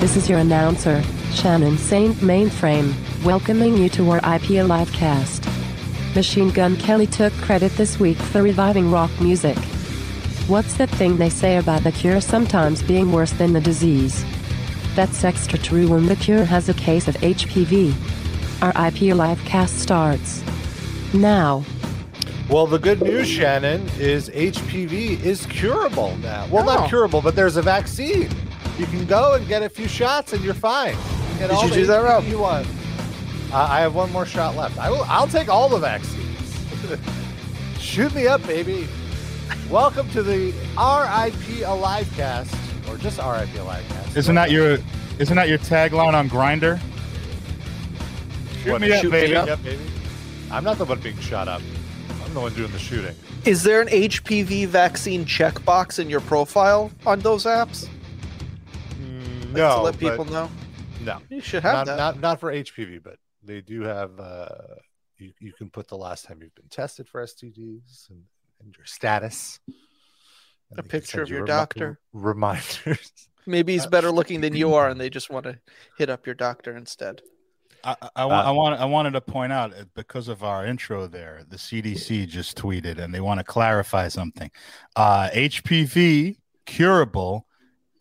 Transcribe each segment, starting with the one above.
This is your announcer, Shannon Saint Mainframe, welcoming you to our IP livecast. Machine Gun Kelly took credit this week for reviving rock music. What's that thing they say about the cure sometimes being worse than the disease? That's extra true when the cure has a case of HPV. Our IP Live cast starts now. Well, the good news, Shannon, is HPV is curable now. Well, Oh. not curable, but there's a vaccine. You can go and get a few shots, and you're fine. You get Did all you the do that, Rob? You want? Uh, I have one more shot left. I will. I'll take all the vaccines. Shoot me up, baby. Welcome to the RIP Alive cast, or just RIP Alive cast. Isn't that your isn't that your tagline on Grindr? Shoot What, me up, shoot baby. up, baby? I'm not the one being shot up. I'm the one doing the shooting. Is there an HPV vaccine checkbox in your profile on those apps? Like, no, to let people know. No, You should have not, that. not not for HPV, but they do have. Uh, you you can put the last time you've been tested for STDs and, and your status. And A picture of you your doctor. reminders. Maybe he's better looking than you are, and they just want to hit up your doctor instead. I, I, I, want, I want I wanted to point out uh, because of our intro there, the CDC just tweeted and they want to clarify something. Uh, HPV curable,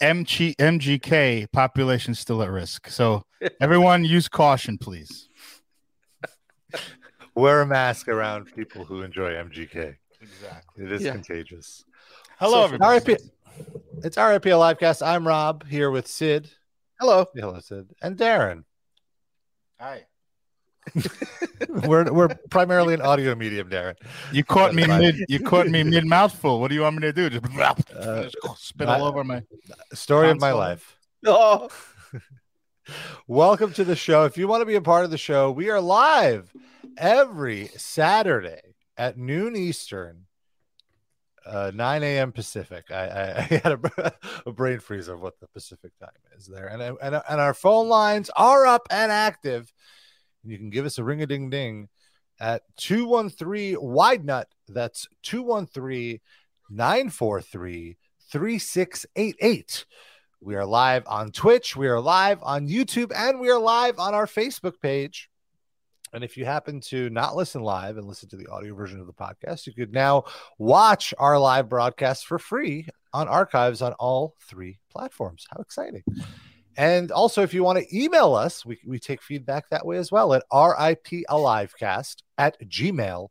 MG, MGK population still at risk. So everyone use caution, please. Wear a mask around people who enjoy MGK. Exactly. It is Yeah. contagious. Hello, So- everybody. RIP. It's RIP Livecast. I'm Rob here with Sid. Hello. Hello, Sid, and Darren. Hi. we're we're primarily an audio medium, Darren. You caught me mid. You caught me mid mouthful. What do you want me to do? Just, Uh, just spit all over my. Story of my life. Oh, Welcome to the show. If you want to be a part of the show, we are live every Saturday at noon Eastern, uh, 9 a.m. Pacific. I, I, I had a, a brain freeze of what the Pacific time is there. And, and, and our phone lines are up and active. You can give us a ring a ding ding at 213 Wide Nut. That's 213 943 3688. We are live on Twitch, we are live on YouTube, and we are live on our Facebook page. And if you happen to not listen live and listen to the audio version of the podcast, you could now watch our live broadcast for free on archives on all three platforms. How exciting! And also, if you want to email us, we, we take feedback that way as well at ripalivecast at gmail.com.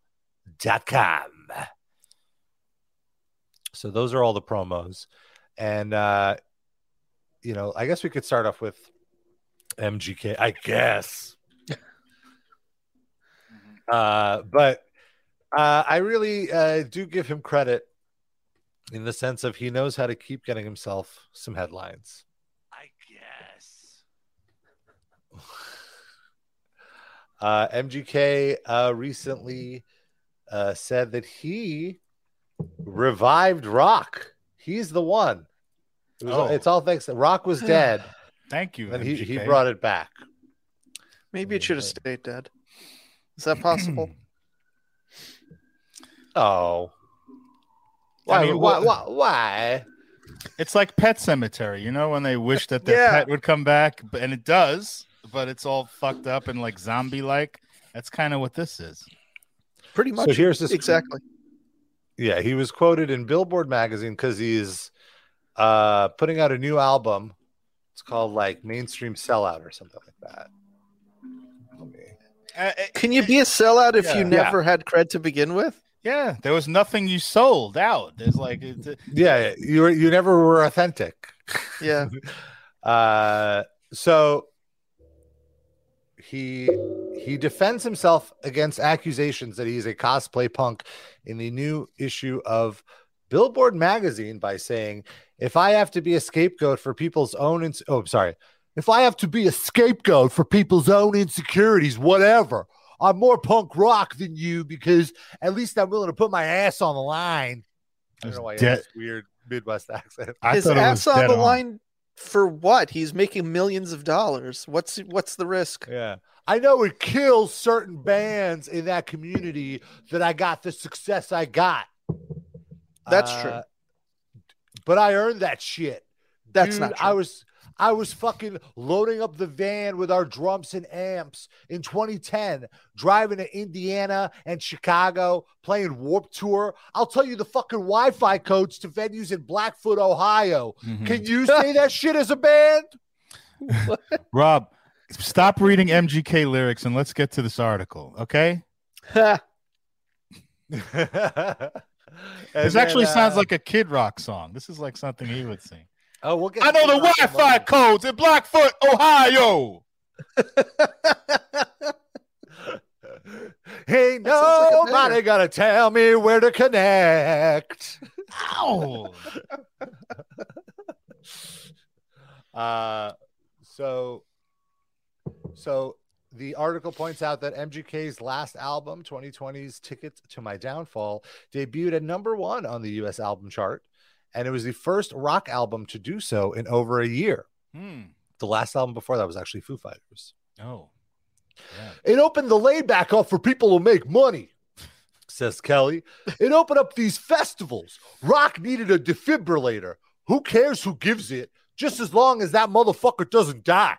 So those are all the promos. And uh, you know, I guess we could start off with MGK, I guess. uh, but uh, I really uh, do give him credit in the sense of he knows how to keep getting himself some headlines. I guess. Uh, MGK uh, recently uh, said that he revived Rock. He's the one. It was, Oh. It's all thanks to Rock was dead, Thank you. and he, he brought it back. maybe it should have stayed dead. Is that possible? Oh, why? I mean, why, why? Why? It's like Pet Sematary, you know, when they wish that their Yeah. pet would come back, and it does, but it's all fucked up and like zombie like. That's kind of what this is. Pretty much. So here's this- exactly. Yeah, he was quoted in Billboard magazine because he's uh, putting out a new album. It's called like Mainstream Sellout or something like that. Let me- Can you be a sellout if Yeah. you never had cred to begin with? Yeah, there was nothing you sold out. There's like, it's, Yeah, you were, you never were authentic. Yeah. Uh, so he he defends himself against accusations that he's a cosplay punk in the new issue of Billboard magazine by saying, "If I have to be a scapegoat for people's own ins- oh, I'm sorry, if I have to be a scapegoat for people's own insecurities, whatever." I'm more punk rock than you because at least I'm willing to put my ass on the line. I don't know why you have Dead- this weird Midwest accent. I His ass on the on. line for what? He's making millions of dollars. What's what's the risk? Yeah. I know it kills certain bands in that community that I got the success I got. That's Uh, true. But I earned that shit. That's Dude, not true. I was I was fucking loading up the van with our drums and amps in 2010, driving to Indiana and Chicago, playing Warped Tour. I'll tell you the fucking Wi-Fi codes to venues in Blackfoot, Ohio. Mhm. Can you say that shit as a band? Rob, stop reading MGK lyrics and let's get to this article, okay? This actually sounds like a Kid Rock song. This is like something he would sing. Oh, we'll get I know the to that in a Wi-Fi codes in Blackfoot, Ohio. Ain't like nobody banger. gonna tell me where to connect. Ow. Uh, so, so the article points out that MGK's last album, 2020's "Ticket to My Downfall," debuted at number one on the U.S. album chart, and it was the first rock album to do so in over a year. Hmm. The last album before that was actually Foo Fighters. Oh. Yeah. It opened the lane back up for people who make money, says Kelly. It opened up these festivals. Rock needed a defibrillator. Who cares who gives it? Just as long as that motherfucker doesn't die.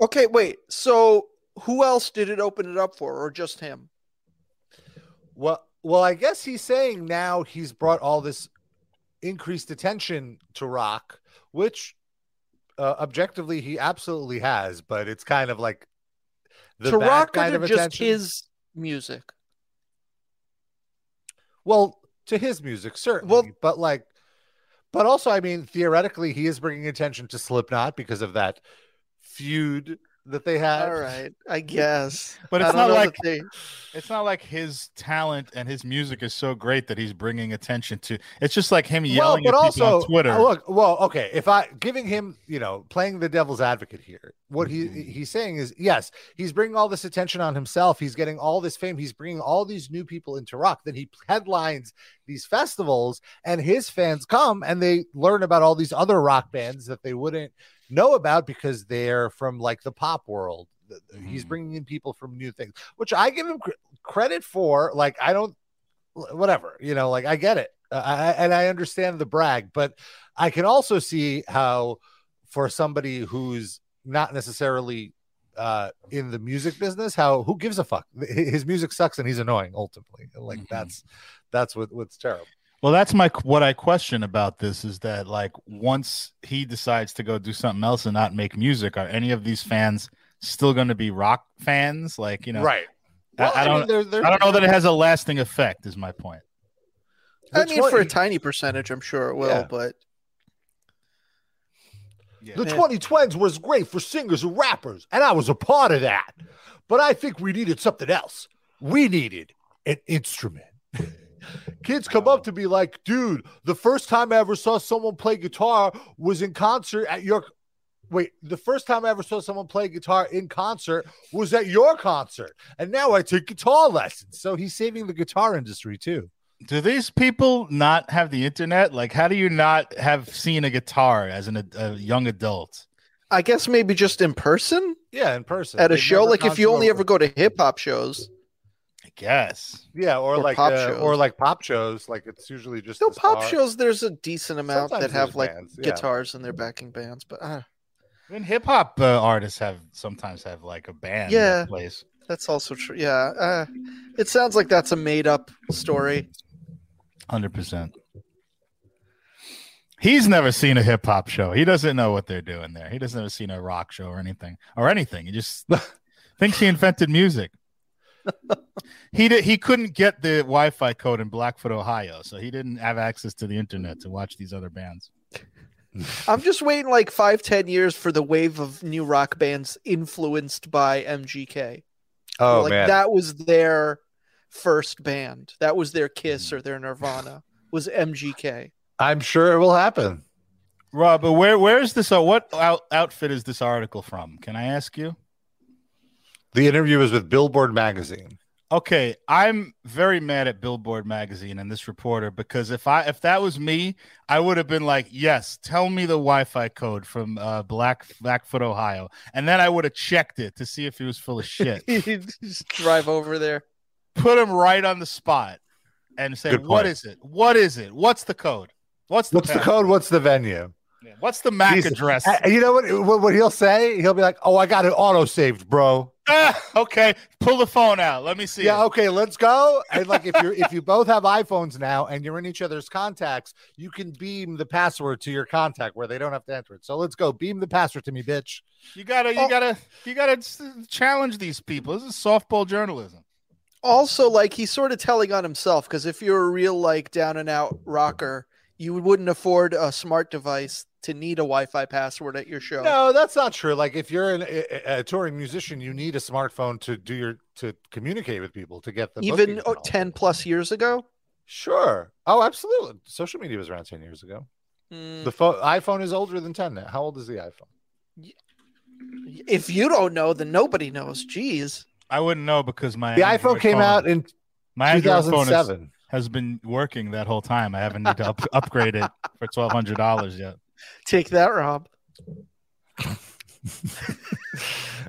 okay, wait. So who else did it open it up for, or just him? Well, well, I guess he's saying now he's brought all this increased attention to rock, which uh, objectively he absolutely has, but it's kind of like the to rock kind of to just attention. his music? Well, to his music, certainly. Well- but like, but also, I mean, theoretically, he is bringing attention to Slipknot because of that feud that they had. All right, I guess. But it's don't like they- it's not like his talent and his music is so great that he's bringing attention to. It's just like him yelling well, but at people also, on Twitter. look, well, okay, if I giving him, you know, playing the devil's advocate here, what he Mhm. he's saying is, yes, he's bringing all this attention on himself. He's getting all this fame. He's bringing all these new people into rock. Then he headlines these festivals, and his fans come and they learn about all these other rock bands that they wouldn't know about because they're from like the pop world. The- He's Mhm. bringing in people from new things, which I give him cr- credit for. Like, I don't, whatever, you know, like I get it. Uh, I, and I understand the brag, but I can also see how for somebody who's not necessarily uh in the music business how who gives a fuck his music sucks and he's annoying ultimately like Mhm. that's that's what what's terrible Well, that's my what I question about this is that like once he decides to go do something else and not make music, are any of these fans still going to be rock fans? Like you know, right I- I don't- they're, they're, I don't know that it has a lasting effect. Is my point. I Which mean, one- for a tiny percentage, I'm sure it will. Yeah. But The Yeah. 2020s was great for singers and rappers, and I was a part of that. But I think we needed something else. We needed an instrument. Kids come up to me like, dude, the first time I ever saw someone play guitar was in concert at your. Wait, the first time I ever saw someone play guitar in concert was at your concert. And now I take guitar lessons. So he's saving the guitar industry too. Do these people not have the internet? Like, how do you not have seen a guitar as an, a young adult? I guess maybe just in person Yeah, in person. at a They've show. Like if you only a- ever go to hip hop shows. I guess. Yeah, or, or like pop uh, shows. or like pop shows. Like it's usually just No pop star. shows. There's a decent amount Sometimes that have like bands, yeah. guitars in their backing bands, but uh, Even hip hop uh, artists have sometimes have like a band. Yeah. that plays. that's also true. Yeah, uh, it sounds like that's a made up story. Hundred percent. He's never seen a hip hop show. He doesn't know what they're doing there. He doesn't ever seen a rock show or anything or anything. He just thinks he invented music. He did. He couldn't get the Wi-Fi code in Blackfoot, Ohio, so he didn't have access to the internet to watch these other bands. I'm just waiting like five, ten years for the wave of new rock bands influenced by MGK. Oh like man, that was their first band. That was their Kiss or their Nirvana. Was MGK. I'm sure it will happen. Rob, but where where is this? Uh, what out, outfit is this article from? Can I ask you? The interview is with Billboard magazine. Okay, I'm very mad at Billboard magazine and this reporter because if I if that was me, I would have been like, "Yes, tell me the Wi-Fi code from uh, Black Blackfoot, Ohio," and then I would have checked it to see if he was full of shit. just drive over there. Put him right on the spot and say, Good "What point. is it? What is it? What's the code? What's the What's the code? What's the venue? Yeah, What's the MAC He's- address? Uh, You know what, what? What he'll say? He'll be like, "Oh, I got it auto saved, bro." Ah, okay, pull the phone out. Let me see. Yeah, it. okay, let's go. And like, if you're if you both have iPhones now and you're in each other's contacts, you can beam the password to your contact where they don't have to enter it. So let's go. Beam the password to me, bitch. You gotta, you Oh. gotta, you gotta challenge these people. This is softball journalism. Also, like he's sort of telling on himself because if you're a real like down and out rocker, you wouldn't afford a smart device to need a Wi-Fi password at your show. No, that's not true. Like, if you're an, a, a touring musician, you need a smartphone to do your to communicate with people to get the Even bookings oh, and all. 10 plus years ago. Sure. Oh, absolutely. Social media was around ten years ago. Mm, The phone iPhone is older than ten now. How old is the iPhone? if you don't know, then nobody knows. Jeez. I wouldn't know because my The Android iPhone came phone- out in my Android phone is- 2007. Has been working that whole time. I haven't need to up, upgrade it for twelve hundred dollars yet. Take that, Rob.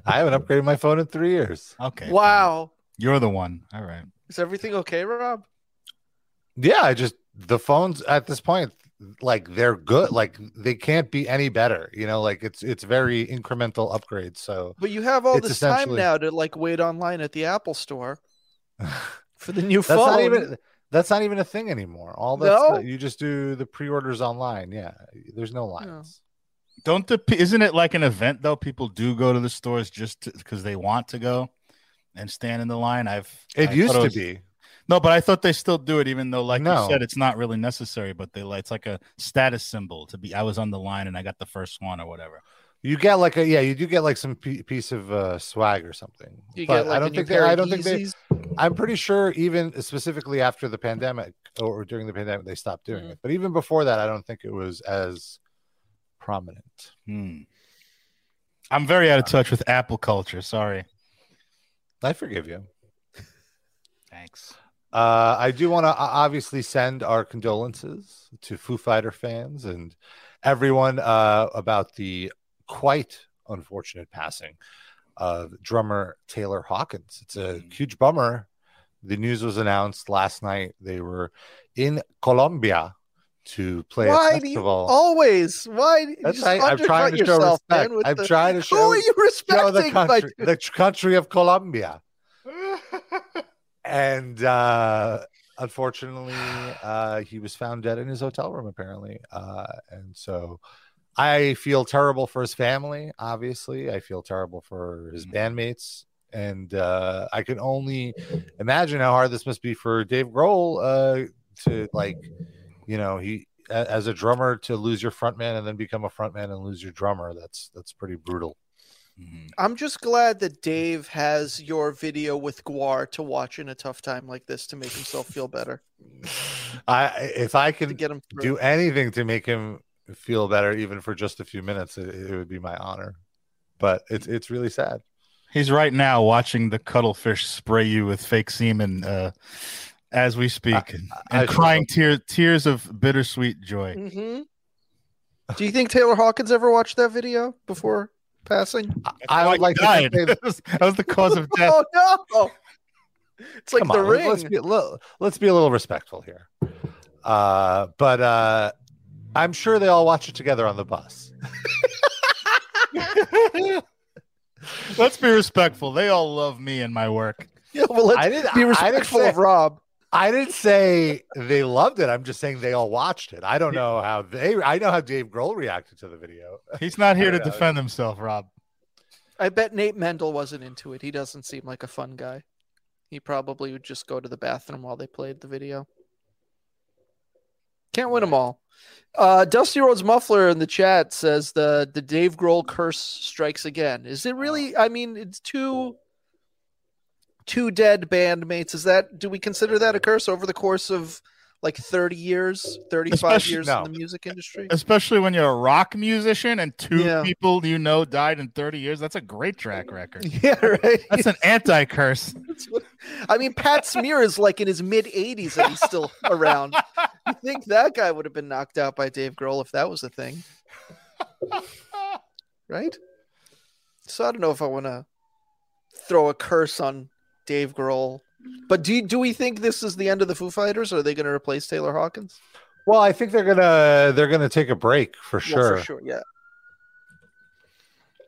I haven't upgraded my phone in three years. Okay. Wow. You're the one. All right. Is everything okay, Rob? Yeah, I just the phones at this point, like they're good. Like they can't be any better. You know, like it's it's very incremental upgrades. So But you have all It's this time now to like wait online at the Apple store for the new that's phone. not even that's not even a thing anymore. All that No? you just do the pre-orders online. Yeah, there's no oh. lines. Don't the isn't it like an event though? People do go to the stores just because they want to go and stand in the line. I've It I used thought to was- be. No, but I thought they still do it, even though, like No. you said, it's not really necessary. But they like it's like a status symbol to be. I was on the line and I got the first one or whatever. You get like a yeah, you do get like some p- piece of uh, swag or something. You but get like I a don't new think they, pair I don't think they. I'm pretty sure even specifically after the pandemic or during the pandemic they stopped doing Mhm. it. But even before that, I don't think it was as prominent. Hmm. I'm very out of touch with Apple culture. Sorry. I forgive you. Thanks. Uh, I do want to obviously send our condolences to Foo Fighter fans and everyone uh, about the quite unfortunate passing of drummer Taylor Hawkins. It's a Mhm. huge bummer. The news was announced last night. They were in Colombia to play Why a do you festival. always? Why? you That's right. I'm trying to show respect. man, I'm the- trying to Who are you show the respecting? by country, the country of Colombia. and uh unfortunately uh he was found dead in his hotel room apparently uh and so i feel terrible for his family obviously i feel terrible for his Mhm. bandmates and uh i can only imagine how hard this must be for dave grohl uh to like you know he as a drummer to lose your frontman and then become a frontman and lose your drummer that's that's pretty brutal Mhm. I'm just glad that Dave has your video with Gwar to watch in a tough time like this to make himself feel better. i if i To can get him through. do anything to make him feel better, even for just a few minutes, it, it would be my honor. But it's it's really sad. He's right now watching the cuttlefish spray you with fake semen uh, as we speak, and I- crying tears tears of bittersweet joy. Mhm. Do you think Taylor Hawkins ever watched that video before passing? I Why would he like to died. think that was the cause of death. Oh no! It's like come the on, ring. let's be a little, let's be a little respectful here. Uh, but uh, I'm sure they all watch it together on the bus. Let's be respectful. They all love me and my work. Yeah, well, let's I didn't. be I didn't respectful say, of Rob. I didn't say they loved it. I'm just saying they all watched it. I don't know how they. I know how Dave Grohl reacted to the video. He's not here to know. Uh, defend himself, Rob. I bet Nate Mendel wasn't into it. He doesn't seem like a fun guy. He probably would just go to the bathroom while they played the video. Can't win them all. Uh, Dusty Rhodes Muffler in the chat says the the Dave Grohl curse strikes again. Is it really? I mean, it's two two dead bandmates. Is that? Do we consider that a curse over the course of like thirty years, thirty five Especially- years no. in the music industry? Especially when you're a rock musician and two Yeah. people you know died in 30 years. That's a great track record. Yeah, right. That's an anti curse. I mean, Pat Smear is like in his mid 80s and he's still around. You think that guy would have been knocked out by Dave Grohl if that was a thing, right? So I don't know if I want to throw a curse on Dave Grohl. But do do we think this is the end of the Foo Fighters? Or are they going to replace Taylor Hawkins? Well, I think they're gonna they're gonna take a break for sure. for sure, yeah.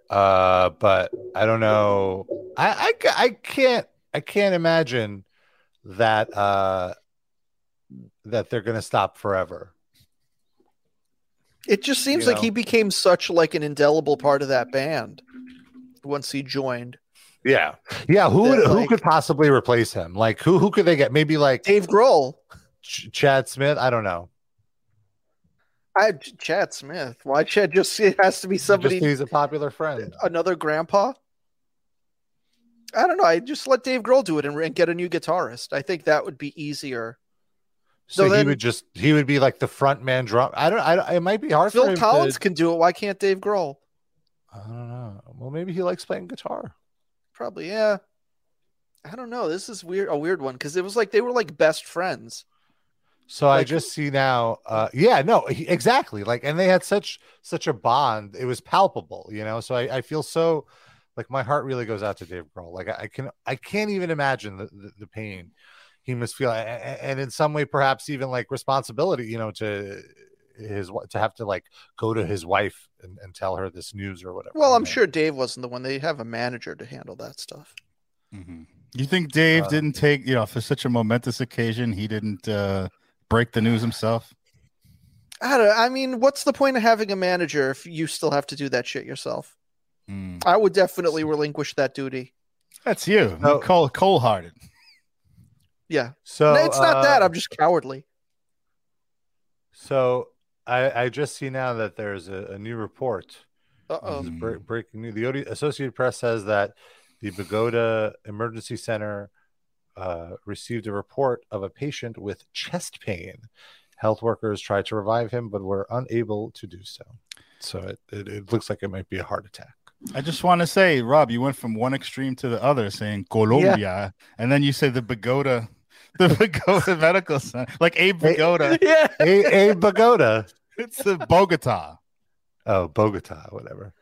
Uh, but I don't know. I, I I can't I can't imagine that uh that they're gonna stop forever. It just seems You like know. he became such like an indelible part of that band once he joined. Yeah, yeah. Who That, would, who could possibly replace him? Like who who could they get? Maybe like Dave Grohl, Ch- Chad Smith. I don't know. I Chad Smith. Why Chad? Just it has to be Just somebody, he's a popular friend. another grandpa. I don't know. I just let Dave Grohl do it and, and get a new guitarist. I think that would be easier. So, So he would just he would be like the front man drum. I don't. I don't- it might be hard for Phil him Collins to. can do it. Why can't Dave Grohl? I don't know. Well, maybe he likes playing guitar. Probably, yeah. I don't know. This is weird. A weird one because it was like they were like best friends. So I just see now. Uh, yeah, no, he, exactly. Like, and they had such such a bond. It was palpable, you know. So I, I feel so like my heart really goes out to Dave Grohl. Like I, I can I can't even imagine the, the, the pain he must feel, and in some way, perhaps even like responsibility, you know, to his wi- to have to like go to his wife and, and tell her this news or whatever. Well, I'm know? sure Dave wasn't the one. They have a manager to handle that stuff. Mhm. You think Dave Uh, didn't take, you know, for such a momentous occasion, he didn't uh, break the news himself? I don't. I mean, what's the point of having a manager if you still have to do that shit yourself? Mm. I would definitely relinquish that duty. That's you, No. cold, cold-hearted. Yeah, So No, it's not that. uh, I'm just cowardly. So I, I just see now that there's a, a new report. Uh oh. This bre- breaking news. The Odi- Associated Press says that the Bogota Emergency Center uh, received a report of a patient with chest pain. Health workers tried to revive him, but were unable to do so. So it, it, it looks like it might be a heart attack. I just want to say, Rob, you went from one extreme to the other, saying Colombia, and then you say the Bogota, the Bogota Medical Center, like Abe Hey- Bogota. Yeah. a, a Bogota. It's the Bogota. Oh, Bogota, whatever.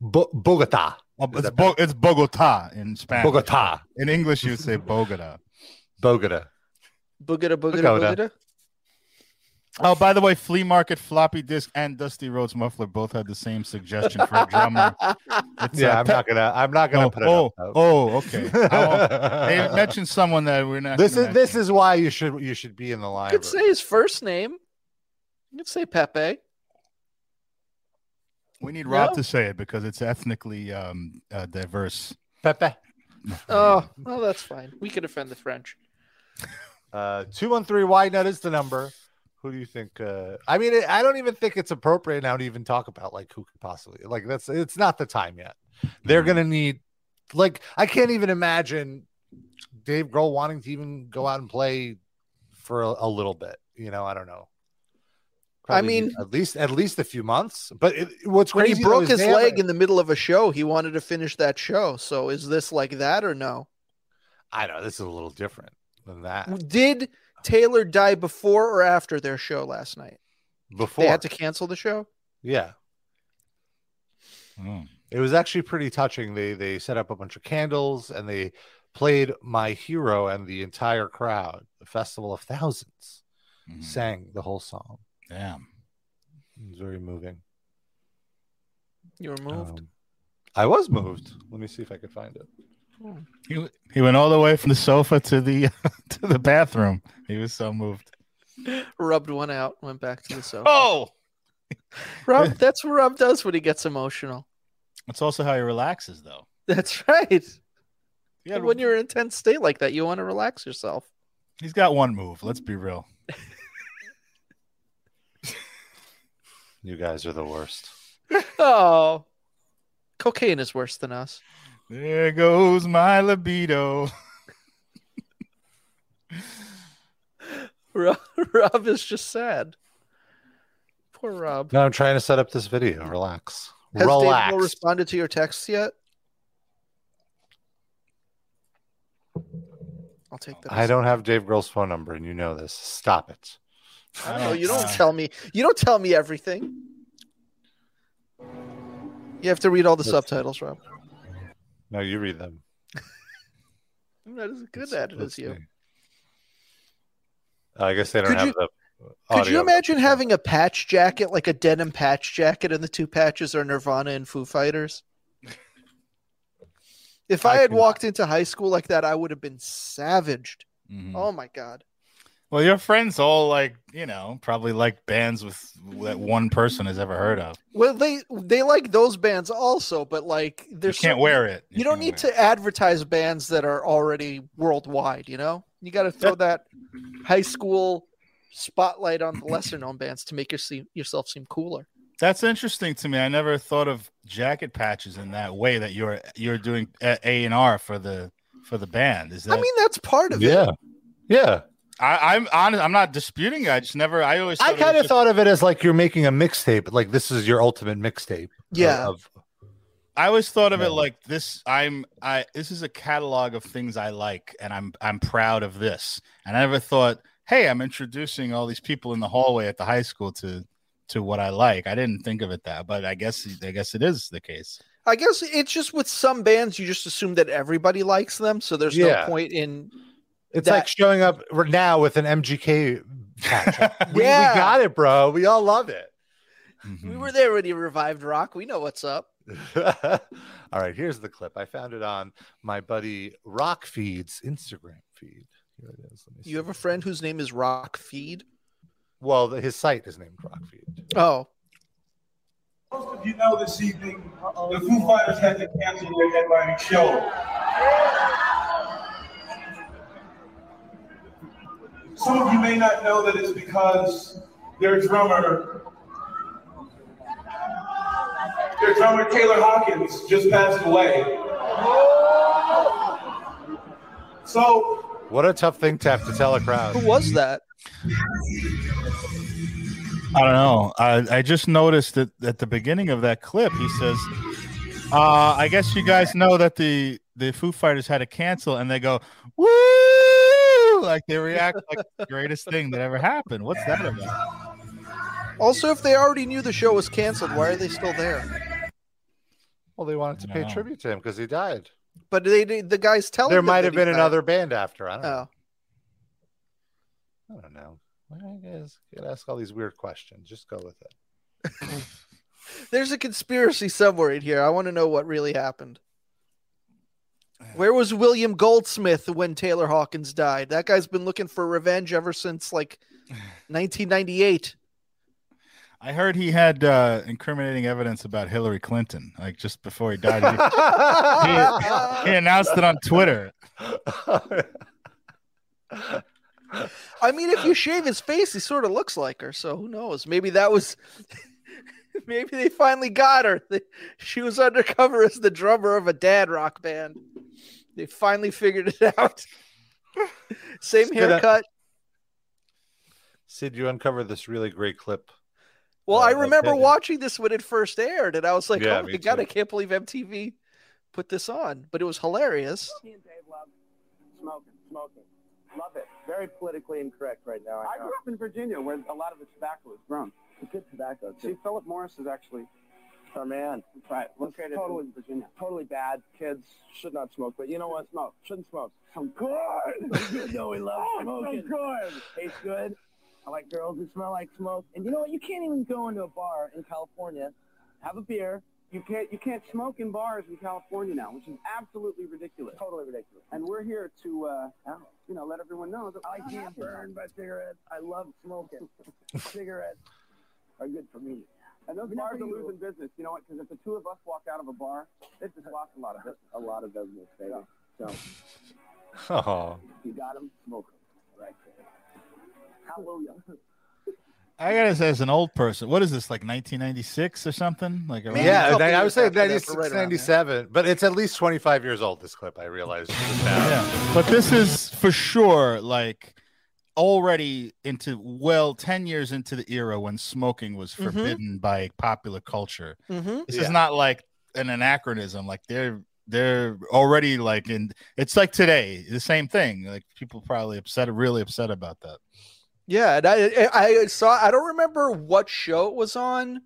Bo- Bogota. Oh, it's, Bo- it's Bogota in Spanish. Bogota. In English, you would say Bogota. Bogota. Bogota, Bogota, Pagoda. boogada. Oh, by the way, Flea Market, Floppy Disk, and Dusty Rhodes Muffler both had the same suggestion for a drummer. It's, Yeah, uh, I'm Pe- not gonna. I'm not gonna oh, put it oh, up. oh, okay. I won't- They mentioned someone that we're not. this gonna is this is why you should you should be in the You library. could say his first name. You could say Pepe. We need Rob No? to say it because it's ethnically um, uh, diverse. Pepe. Oh, well, that's fine. We can offend the French. Uh, two one three. Why not is the number? Who do you think? Uh, I mean, it, I don't even think it's appropriate now to even talk about like who could possibly like that's. It's not the time yet. They're Mhm. gonna need like I can't even imagine Dave Grohl wanting to even go out and play for a, a little bit. You know, I don't know. I Probably need mean- at least at least a few months. But it, what's When crazy he broke his leg a- in the middle of a show, he wanted to finish that show. So is this like that or no? I know this is a little different than that. Did Taylor die before or after their show last night? Before, They had to cancel the show. yeah, Oh. it was actually pretty touching. They they set up a bunch of candles and they played "My Hero" and the entire crowd, the festival of thousands, Mhm. sang the whole song. Damn. It was very moving. You were moved. Um, I was moved. Let me see if I could find it. He, he went all the way from the sofa to the to the bathroom. He was so moved. Rubbed one out, went back to the sofa. Oh, Rob, that's what Rob does when he gets emotional. that's also how he relaxes, though. That's right. Yeah, when you're in a tense state like that, you want to relax yourself. he's got one move. Let's be real. You guys are the worst. Oh, cocaine is worse than us. There goes my libido. Rob, Rob is just sad. Poor Rob. No, I'm trying to set up this video. Relax. Has Relax. Dave Grohl responded to your texts yet? I'll take that. I don't have Dave Grohl's phone number, and you know this. Stop it. I don't know. You don't tell me. You don't tell me everything. You have to read all the subtitles, Rob. No, you read them. I'm not as good at it as you. I guess they don't Could have you- the. Could you imagine having a patch jacket, like a denim patch jacket, and the two patches are Nirvana and Foo Fighters? If I, I had could- walked into high school like that, I would have been savaged. Mhm. Oh my god! Well, your friends all like, you know, probably like bands with that one person has ever heard of. Well, they they like those bands also, but like You there's can't certain- wear it. You, don't need wear to advertise bands that are already worldwide. You know, you got to throw that high school spotlight on the lesser known bands to make your seem, yourself seem cooler. That's interesting to me. I never thought of jacket patches in that way. That you're you're doing A and R for the for the band. Is that? I mean, that's part of it. Yeah, yeah. I, I'm honest. I'm not disputing. it. I just never. I always. I thought kind of just- thought of it as like you're making a mixtape. Like this is your ultimate mixtape. Yeah. Of, I always thought of it like this. I'm I this is a catalog of things I like, and I'm I'm proud of this. And I never thought, hey, I'm introducing all these people in the hallway at the high school to to what I like. I didn't think of it that, but I guess I guess it is the case. I guess it's just with some bands, you just assume that everybody likes them, so there's Yeah. no point in. It's That- like showing up now with an MGK patch. we, we got it, bro. We all love it. We Mhm. were there when he revived rock. We know what's up. all right, here's the clip. I found it on my buddy Rock Feed's Instagram feed. Here it is. Let me You have see. a friend whose name is Rock Feed. Well, the- his site is named Rock Feed. Oh, Most of you know this evening, the Foo Fighters had to cancel their headlining show. Some of you may not know that it's because their drummer, their drummer Taylor Hawkins just passed away. So What a tough thing to have to tell a crowd. who was that? I don't know. I, I just noticed that at the beginning of that clip, he says, uh, "I guess you guys know that the the Foo Fighters had to cancel," and they go, "Woo!" Like they react like the greatest thing that ever happened. What's that about? Also, if they already knew the show was canceled, why are they still there? Well, they wanted to pay tribute to him because he died. But they, they the guys tell there might have been died. another band after. I don't know. Oh, I don't know. I guess you guys get ask all these weird questions? Just go with it. there's a conspiracy somewhere in here. I want to know what really happened. Where was William Goldsmith when Taylor Hawkins died? That guy's been looking for revenge ever since like 1998. I heard he had uh, incriminating evidence about Hillary Clinton, like just before he died. He, he announced it on Twitter. I mean, if you shave his face, he sort of looks like her. So who knows? Maybe that was. Maybe they finally got her. She was undercover as the drummer of a dad rock band. They finally figured it out. Same Spit out- haircut. Sid, you uncovered this really great clip. Well, Uh, I remember Pigeon. watching this when it first aired, and I was like, Yeah, "Oh my god, too. I can't believe MTV put this on!" But it was hilarious. Me and Dave love smoking, smoking. Love it. Very politically incorrect right now. I, grew up in Virginia where a lot of the tobacco is grown. Good tobacco, too. See, Philip Morris is actually our man. Right. Located totally, in Virginia. Totally bad. Kids should not smoke, but you know what? Smoke. Shouldn't smoke. So good. you know we love smoking. So good. Tastes good. I like girls who smell like smoke. And you know what? You can't even go into a bar in California, have a beer. You can't you can't smoke in bars in California now, which is absolutely ridiculous. Totally ridiculous. And we're here to uh, you know let everyone know that I can't burn by cigarettes. I love smoking. cigarettes are good for me. And those bars are losing business. You know what? Because if the two of us walk out of a bar, they just lost a lot of business. A lot of business, baby. So Oh, you got them, smoke them. Right there. Hallelujah. I gotta say, as an old person, what is this like 1996 or something? Like around- yeah. couple I would say after that, but 96, right around 97, but it's at least 25 years old. This clip, I realized. Yeah, but this is for sure like already into well 10 years into the era when smoking was Mhm. forbidden by popular culture. Mm-hmm. This Yeah. is not like an anachronism. Like they're they're already like in. It's like today, the same thing. Like people probably upset, really upset about that. Yeah, and I I saw. I don't remember what show it was on.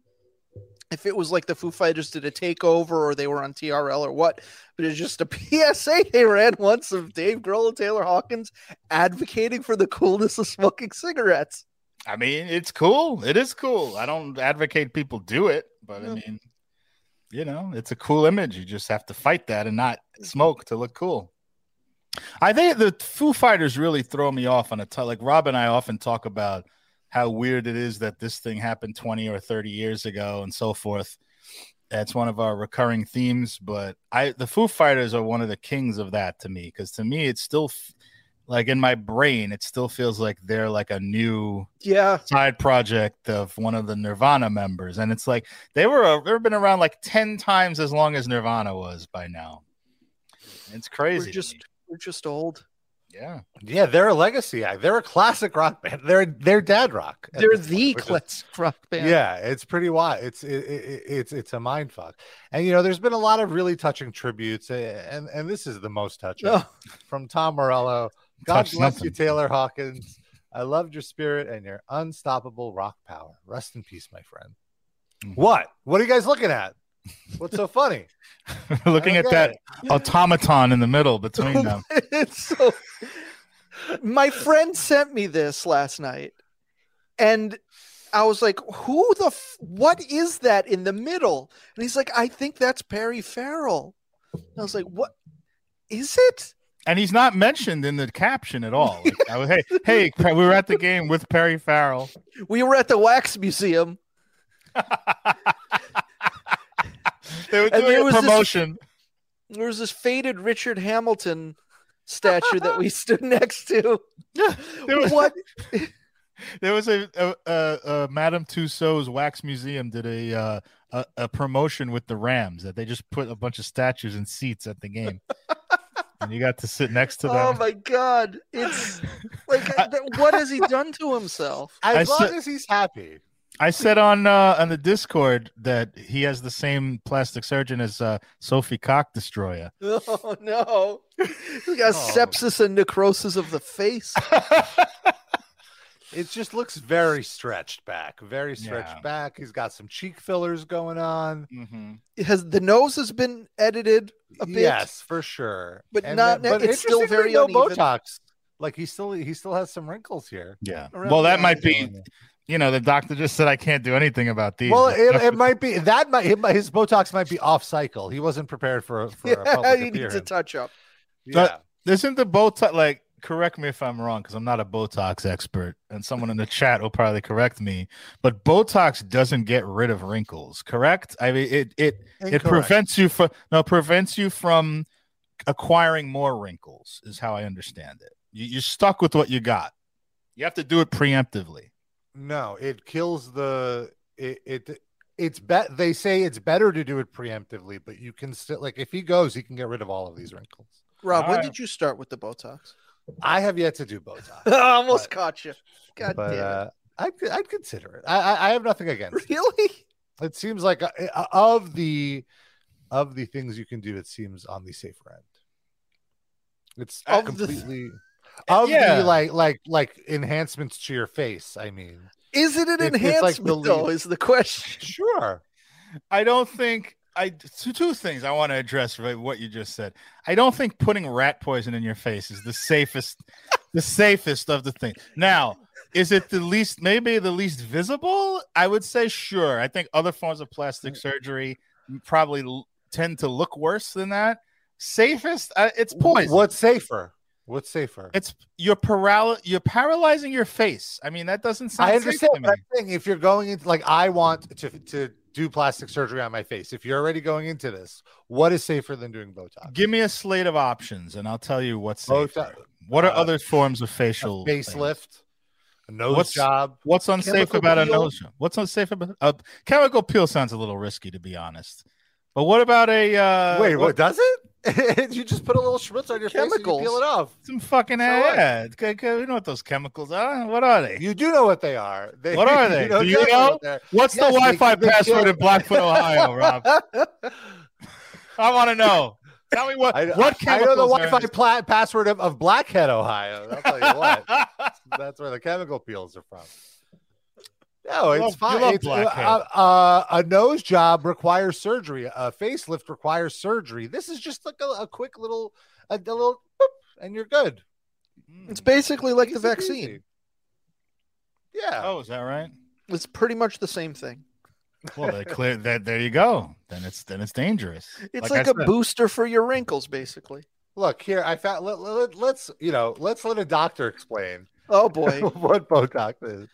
If it was like the Foo Fighters did a takeover, or they were on TRL, or what, but it's just a PSA they ran once of Dave Grohl and Taylor Hawkins advocating for the coolness of smoking cigarettes. I mean, it's cool. It is cool. I don't advocate people do it, but I mean, you know, it's a cool image. You just have to fight that and not smoke to look cool. I think the Foo Fighters really throw me off on a t- like Rob and I often talk about how weird it is that this thing happened 20 or 30 years ago and so forth. That's one of our recurring themes, but I the Foo Fighters are one of the kings of that to me because to me it's still like in my brain it still feels like they're like a new Yeah. side project of one of the Nirvana members, and it's like they were uh, they've been around like ten times as long as Nirvana was by now. It's crazy. We're just we're just old. Yeah. Yeah, they're a legacy act. They're a classic rock band. They're they're dad rock. They're the point, which is- classic rock band. Yeah, it's pretty wild. It's it, it, it's it's a mind fuck. And you know, there's been a lot of really touching tributes, and and this is the most touching Oh. from Tom Morello. God Touch bless you. Taylor Hawkins. I loved your spirit and your unstoppable rock power. Rest in peace, my friend. Mhm. What? What are you guys looking at? What's so funny? Looking at that get automaton in the middle between them. it's so my friend sent me this last night and i was like who the f- what is that in the middle and he's like i think that's perry farrell and i was like what is it And he's not mentioned in the caption at all. Like, I was, hey, hey, we were at the game with Perry Farrell. we were at the wax museum They were And doing there a was this- promotion. there was this faded richard hamilton statue that we stood next to There was- what There was a, a, a, a Madame Tussauds Wax Museum did a, uh, a a promotion with the Rams that they just put a bunch of statues and seats at the game, and you got to sit next to them. oh my god it's like th- what has he done to himself As I long said- as he's happy. I said on uh, on the Discord that he has the same plastic surgeon as uh, Sophie Cock Destroyer. Oh no! He got Oh. sepsis and necrosis of the face. It just looks very stretched back, very stretched Yeah. back. He's got some cheek fillers going on. mm-hmm. It has the nose has been edited a bit? Yes, for sure. But And not- then- it's still very no uneven. Botox. Like he still he still has some wrinkles here. Yeah. Around Well, that might eyes. be. You know, the doctor just said I can't do anything about these. Well, it, it might be that might it might- his Botox might be off cycle. He wasn't prepared for, for a public he needs a touch up. Yeah. Isn't the Botox like? Correct me if I'm wrong, because I'm not a Botox expert, and someone in the chat will probably correct me. But Botox doesn't get rid of wrinkles, correct? I mean, it it it prevents you from no prevents you from acquiring more wrinkles. Is how I understand it. You, you're stuck with what you got. You have to do it preemptively. No, it kills the it. it it's bet they say it's better to do it preemptively, but you can still like if he goes, he can get rid of all of these wrinkles. Rob, when Alright. did you start with the Botox? I have yet to do Botox, I almost But- caught you. God but damn it. uh, I'd I'd consider it. I I, I have nothing against. really? It seems like uh, uh, of the of the things you can do, it seems on the safer end. It's Of the- completely of Yeah. the like like like enhancements to your face. I mean, Is it an It- enhancement like the though? Is the question. sure. I don't think I two, two things I want to address right, what you just said. I don't think putting rat poison in your face is the safest the safest of the thing. Now, is it the least maybe the least visible? I would say sure. I think other forms of plastic surgery probably tend to look worse than that. Safest uh, it's poison. What's safer? What's safer? It's you're paral you're paralyzing your face. I mean that doesn't sound I safe understand. But I'm saying if you're going into like I want to to do plastic surgery on my face. If you're already going into this, what is safer than doing Botox? Give me a slate of options and I'll tell you what's safer. Botox, What are uh, other forms of facial things? facelift, a nose What's- job. What's unsafe about a peel? nose job? What's unsafe about a chemical peel? Sounds a little risky, to be honest. But what about a uh, Wait, what does it? you just put a little schmutz on your face and you peel it off. Some fucking So what? good- good. You know what those chemicals are? What are they? You do know what they are. They, What are they? Do you know? what they're- What's Yes, the Wi-Fi they password in Blackfoot, Ohio, Rob? I want to know. Tell me what I, what I know the Wi-Fi pla- password of, of Blackhead, Ohio. I'll tell you what. That's where the chemical peels are from. No, it's love- fine. It's, uh, uh, a nose job requires surgery. A facelift requires surgery. This is just like a, a quick little, a, a little, boop, and you're good. It's basically like the vaccine. peasy. Yeah. Oh, is that right? It's pretty much the same thing. Well, they clear that. There you go. Then it's then it's dangerous. It's Like like, I a said. booster for your wrinkles, basically. Look here. I found. Let, let, let's you know. Let's let a doctor explain Oh boy. what Botox is.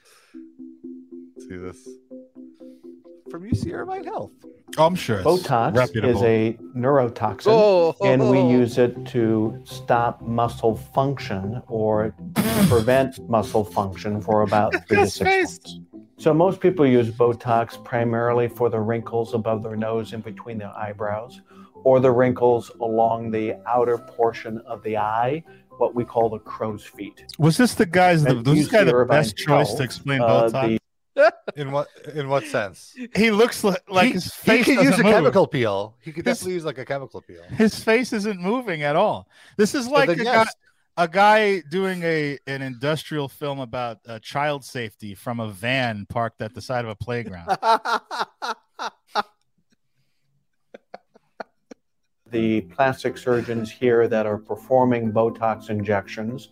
Let's see this from UC Irvine Health. Oh, I'm sure. Botox reputable. is a neurotoxin, oh, and we use it to stop muscle function or prevent muscle function for about three to six face. months. So most people use Botox primarily for the wrinkles above their nose and between their eyebrows, or the wrinkles along the outer portion of the eye, what we call the crow's feet. Was this the guy's? The, was this guy the Irvine best choice Health, to explain uh, Botox? the In what in what sense? he looks like, like he, his face. he could use a move. chemical peel. He could His- definitely use like a chemical peel. His face isn't moving at all. This is like then a, yes. guy, a guy doing a an industrial film about uh, child safety from a van parked at the side of a playground. the plastic surgeons here that are performing Botox injections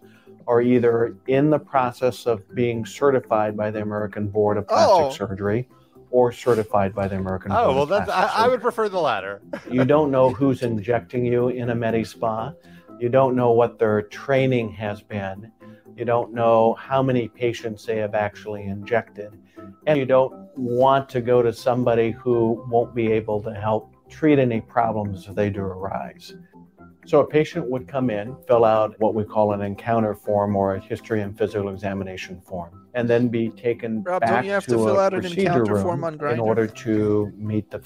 are either in the process of being certified by the American Board of Plastic Oh. Surgery or certified by the American Oh Board well, that's I, I would prefer the latter. You don't know who's injecting you in a Medi Spa. You don't know what their training has been. You don't know how many patients they have actually injected. And you don't want to go to somebody who won't be able to help treat any problems if they do arise. So a patient would come in, fill out what we call an encounter form or a history and physical examination form, and then be taken Rob, don't back you have to, to fill a out an procedure encounter room form on in order to meet the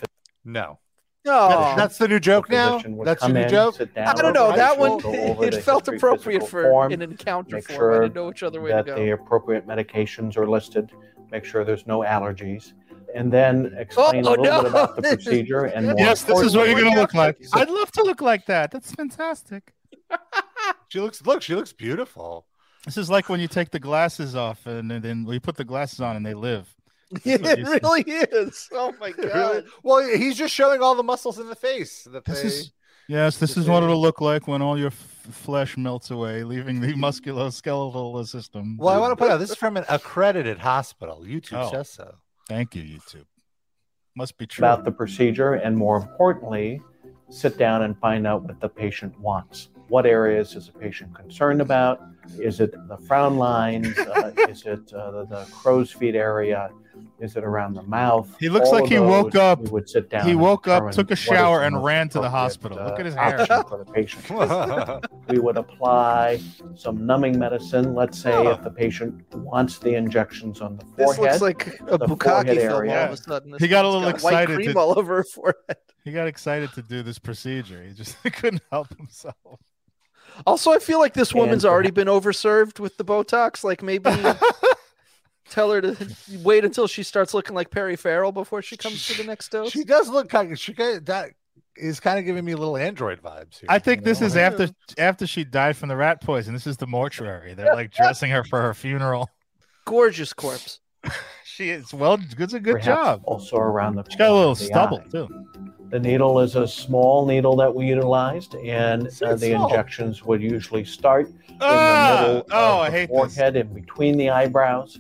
No, No, That- that's the new joke the now. That's your come new in, joke. down, I don't know. That one go it felt appropriate for form, an encounter make form. I sure didn't know which other way to that go. the appropriate medications are listed, make sure there's no allergies, and then oh, explain Oh, a little no. bit about the procedure and more yes, this is what you're going to look like. I'd love to look like that. That's fantastic. she looks. Look, she looks beautiful. This is like when you take the glasses off and then, then we put the glasses on and they live. it what you said. really is. Oh my god. Really? Well, he's just showing all the muscles in the face that This they. is yes, this is what it'll look like when all your f- flesh melts away, leaving the musculoskeletal system. Well, I want to point out this is from an accredited hospital. YouTube Oh. says so. Thank you, YouTube. Must be true. about the procedure, and more importantly, sit down and find out what the patient wants. What areas is the patient concerned about? Is it the frown lines? Uh, is it uh, the, the crow's feet area? Is it around the mouth? He looks All like he woke up- we would sit down. he woke up, took a shower, and ran to the appropriate, hospital. Look at his uh, hair. for the patient. we would apply some numbing medicine. Let's say Oh. if the patient wants the injections on the forehead. This forehead, looks like a the bukkake forehead film all of a sudden. This He got a one's little white excited cream to- all over her forehead. He got excited to do this procedure. He just couldn't help himself. Also, I feel like this woman's And already been overserved with the Botox. Like maybe tell her to wait until she starts looking like Perry Farrell before she comes to the next dose. She does look kind of. She kind that is kind of giving me a little android vibes here. I think you this is after after she died from the rat poison. This is the mortuary. They're like dressing her for her funeral. Gorgeous corpse. She is well. It's a good perhaps job. Also around the She got a little stubble eye. too. The needle is a small needle that we utilized, and uh, the small. injections would usually start in the Ah! middle oh, of I the hate this. forehead in between the eyebrows,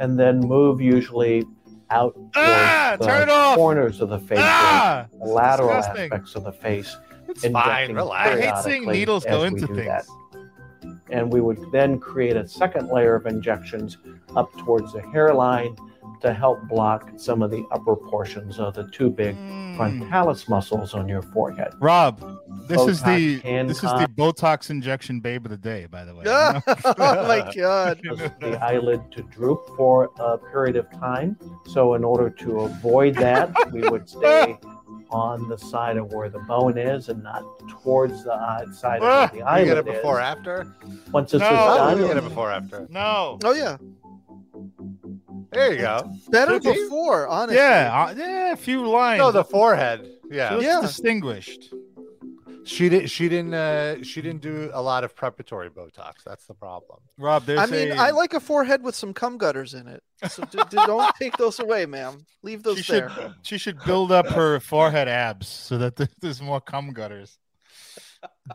and then move usually out Ah, the turn it off. corners of the face, Ah, the lateral disgusting. aspects of the face. It's fine. Relax. I hate seeing needles go into things. that. And we would then create a second layer of injections up towards the hairline to help block some of the upper portions of the two big Mm. frontalis muscles on your forehead. Rob, this is the can this is the Botox injection babe of the day, by the way. oh my god. the eyelid to droop for a period of time. So, in order to avoid that, we would stay on the side of where the bone is and not towards the eye, side of where the You eyelid get it before is. after. Once this No. is Oh, done, you get it before after. No. Oh yeah. There you go. Better Okay. before, honestly. Yeah, uh, yeah, a few lines. No, the forehead. Yeah. looks Yeah. distinguished. She did. She didn't. Uh, she didn't do a lot of preparatory Botox. That's the problem. Rob, there's I mean, a, I like a forehead with some cum gutters in it. So d- d- don't take those away, ma'am. Leave those she there. should she should build up her forehead abs so that there- there's more cum gutters.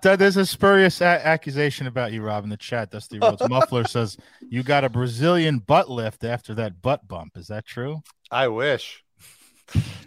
Th- There's a spurious a- accusation about you, Rob, in the chat. Dusty Rhodes Muffler says you got a Brazilian butt lift after that butt bump. Is that true? I wish.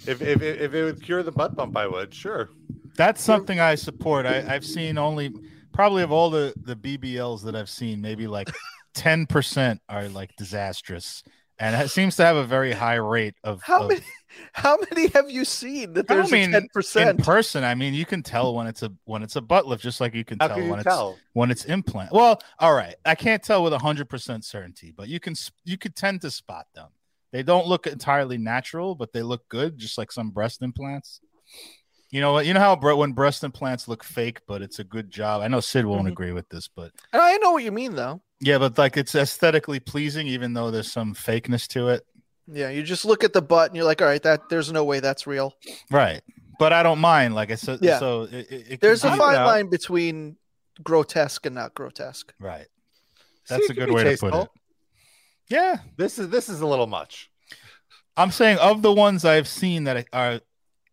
If, if, if it would cure the butt bump, I would. Sure. That's something I support. I, I've seen only probably of all the the BBLs that I've seen, maybe like ten percent are like disastrous, and it seems to have a very high rate of. How of- many? How many have you seen that I there's mean, a ten in person, I mean, you can tell when it's a when it's a butt lift, just like you can How tell can you when tell? it's when it's implant. Well, all right, I can't tell with hundred percent certainty, but you can you could tend to spot them. They don't look entirely natural, but they look good, just like some breast implants. You know what? You know how when breast implants look fake, but it's a good job. I know Sid won't Mhm. agree with this, but I know what you mean, though. yeah, but like it's aesthetically pleasing, even though there's some fakeness to it. Yeah, you just look at the butt and you're like, all right, that there's no way that's real. Right. But I don't mind. Like I said, Yeah. so it, it, it There's a fine out. line between grotesque and not grotesque. Right. That's it a good be way to put it. Yeah. This is this is a little much. I'm saying of the ones I've seen that are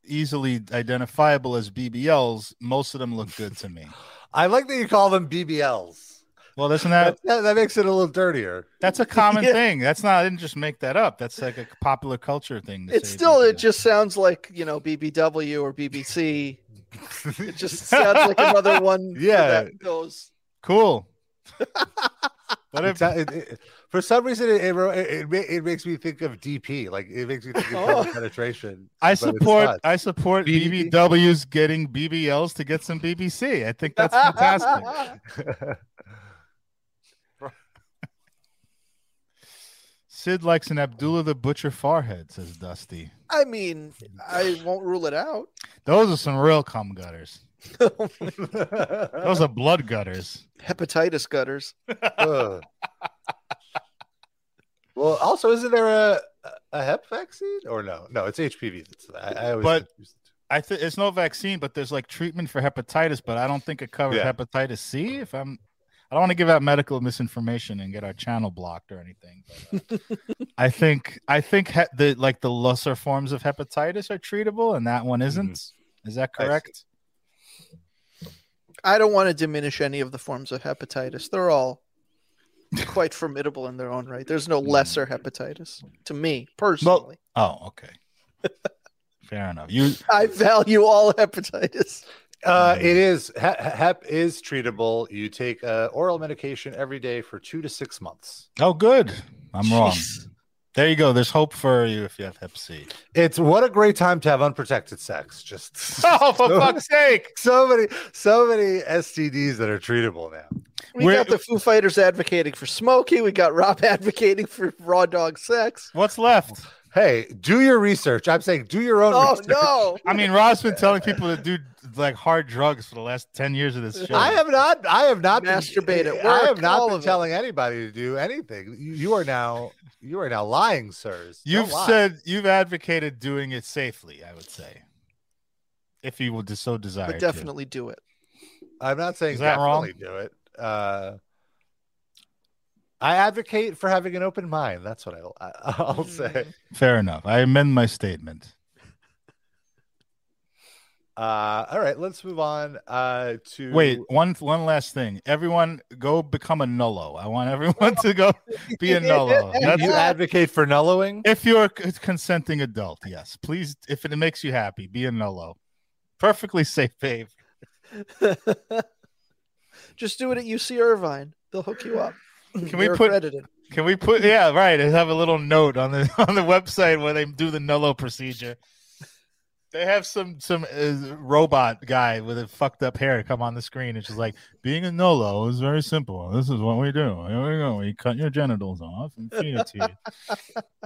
easily identifiable as BBLs, most of them look good to me. I like that you call them BBLs. Well, isn't that That, that makes it a little dirtier. that's a common Yeah. thing? That's not I didn't just make that up. That's like a popular culture thing. to It's say still, it just sounds like you know BBW or BBC. It just sounds like another one. Yeah. that goes. cool. But if, it- it- for some reason, it, it, it, it makes me think of DP. Like it makes me think of Oh. penetration. I support. I support BBB. BBWs getting BBLs to get some BBC. I think that's fantastic. Sid likes an Abdullah the Butcher forehead, says Dusty. I mean, I won't rule it out. Those are some real cum gutters. Those are blood gutters. Hepatitis gutters. Ugh. well, also, isn't there a a hep vaccine or no? No, it's HPV. That's I, I always But- confuse the two. I think it's no vaccine, but there's like treatment for hepatitis, but I don't think it covers Yeah. hepatitis C. If I'm, I don't want to give out medical misinformation and get our channel blocked or anything. But, uh, I think I think he- the like the lesser forms of hepatitis are treatable, and that one isn't. Is that Mm-hmm. I see. correct? I don't want to diminish any of the forms of hepatitis. They're all quite formidable in their own right. There's no lesser hepatitis to me personally. Oh, okay. Fair enough. You I value all hepatitis. Uh, Mhm. it is hep is treatable. You take uh, oral medication every day for two to six months. oh good. I'm wrong. There you go. There's hope for you if you have Hep C. It's what a great time to have unprotected sex. Just Oh, for so, fuck's sake! so many, so many STDs that are treatable now. We We're- got the Foo Fighters advocating for smoking. We got Rob advocating for raw dog sex. What's left? Hey, do your research. I'm saying do your own. Oh research. no! I mean, Rob's been telling people to do like hard drugs for the last ten years of this show. I have not. I have not Masturbate been, I have not been of it. telling anybody to do anything. You, you are now. You are now lying, sirs. You've lie. said you've advocated doing it safely. I would say, if you would so desire. But definitely do it. I'm not saying Is that wrong? definitely do it. Uh, I advocate for having an open mind. That's what I'll, I, I'll say. Fair enough. I amend my statement. Uh, all right, let's move on uh, to Wait, one one last thing. Everyone, go become a nullo. I want everyone to go be a nullo. That's- you advocate for nulloing. if you're a c- consenting adult, yes, please. If it makes you happy, be a nullo. Perfectly safe, babe. Just do it at UC Irvine. They'll hook you up. Can we put- accredited? Can we put yeah right? and Have a little note on the on the website where they do the nullo procedure. They have some some uh, robot guy with a fucked up hair come on the screen. It's just like being a nullo is very simple. This is what we do. Here we go. We cut your genitals off and feed it to you.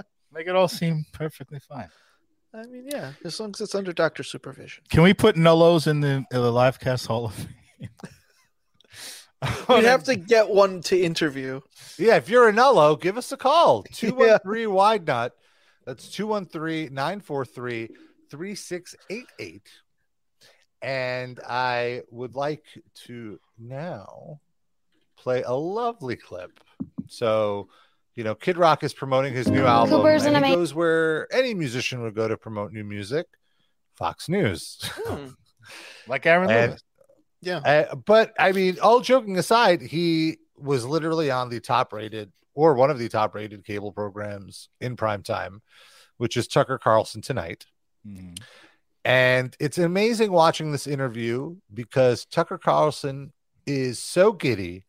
Make it all seem perfectly fine. I mean, yeah, as long as it's under doctor supervision. Can we put nullos in the, in the live cast hall of fame? We'd have to get one to interview. Yeah, if you're a nullo, give us a call. 213 wide nut. That's 213 943 3688. And I would like to now play a lovely clip. So, you know, Kid Rock is promoting his new album. Cooper's and an he ama- goes where any musician would go to promote new music Fox News. Hmm. like Aaron And- Lewis. Yeah. Uh, but I mean, all joking aside, he was literally on the top rated or one of the top rated cable programs in prime time, which is Tucker Carlson tonight. Mhm. And it's amazing watching this interview because Tucker Carlson is so giddy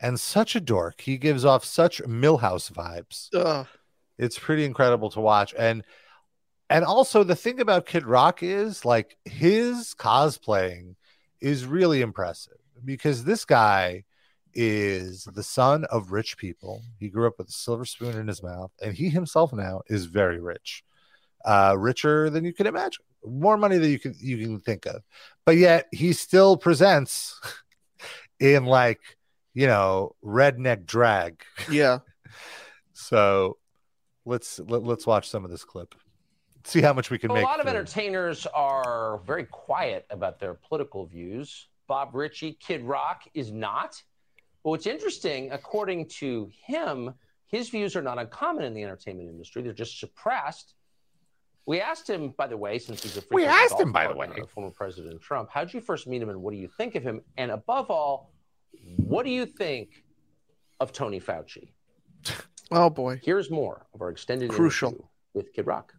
and such a dork. He gives off such Milhouse vibes. Ugh. It's pretty incredible to watch. And and also the thing about Kid Rock is like his cosplaying is really impressive because this guy is the son of rich people. He grew up with a silver spoon in his mouth, and he himself now is very rich, uh, richer than you can imagine, more money than you can you can think of. But yet he still presents in like you know redneck drag. Yeah. So let's let, let's watch some of this clip. See how much we can a make. A lot of through. entertainers are very quiet about their political views. Bob Ritchie, Kid Rock is not. But what's interesting, according to him, his views are not uncommon in the entertainment industry. They're just suppressed. We asked him, by the way, since he's a We frequent asked him, by the way. former President Trump. How did you first meet him, and what do you think of him? And above all, what do you think of Tony Fauci? Oh boy. Here's more of our extended Crucial. interview with Kid Rock.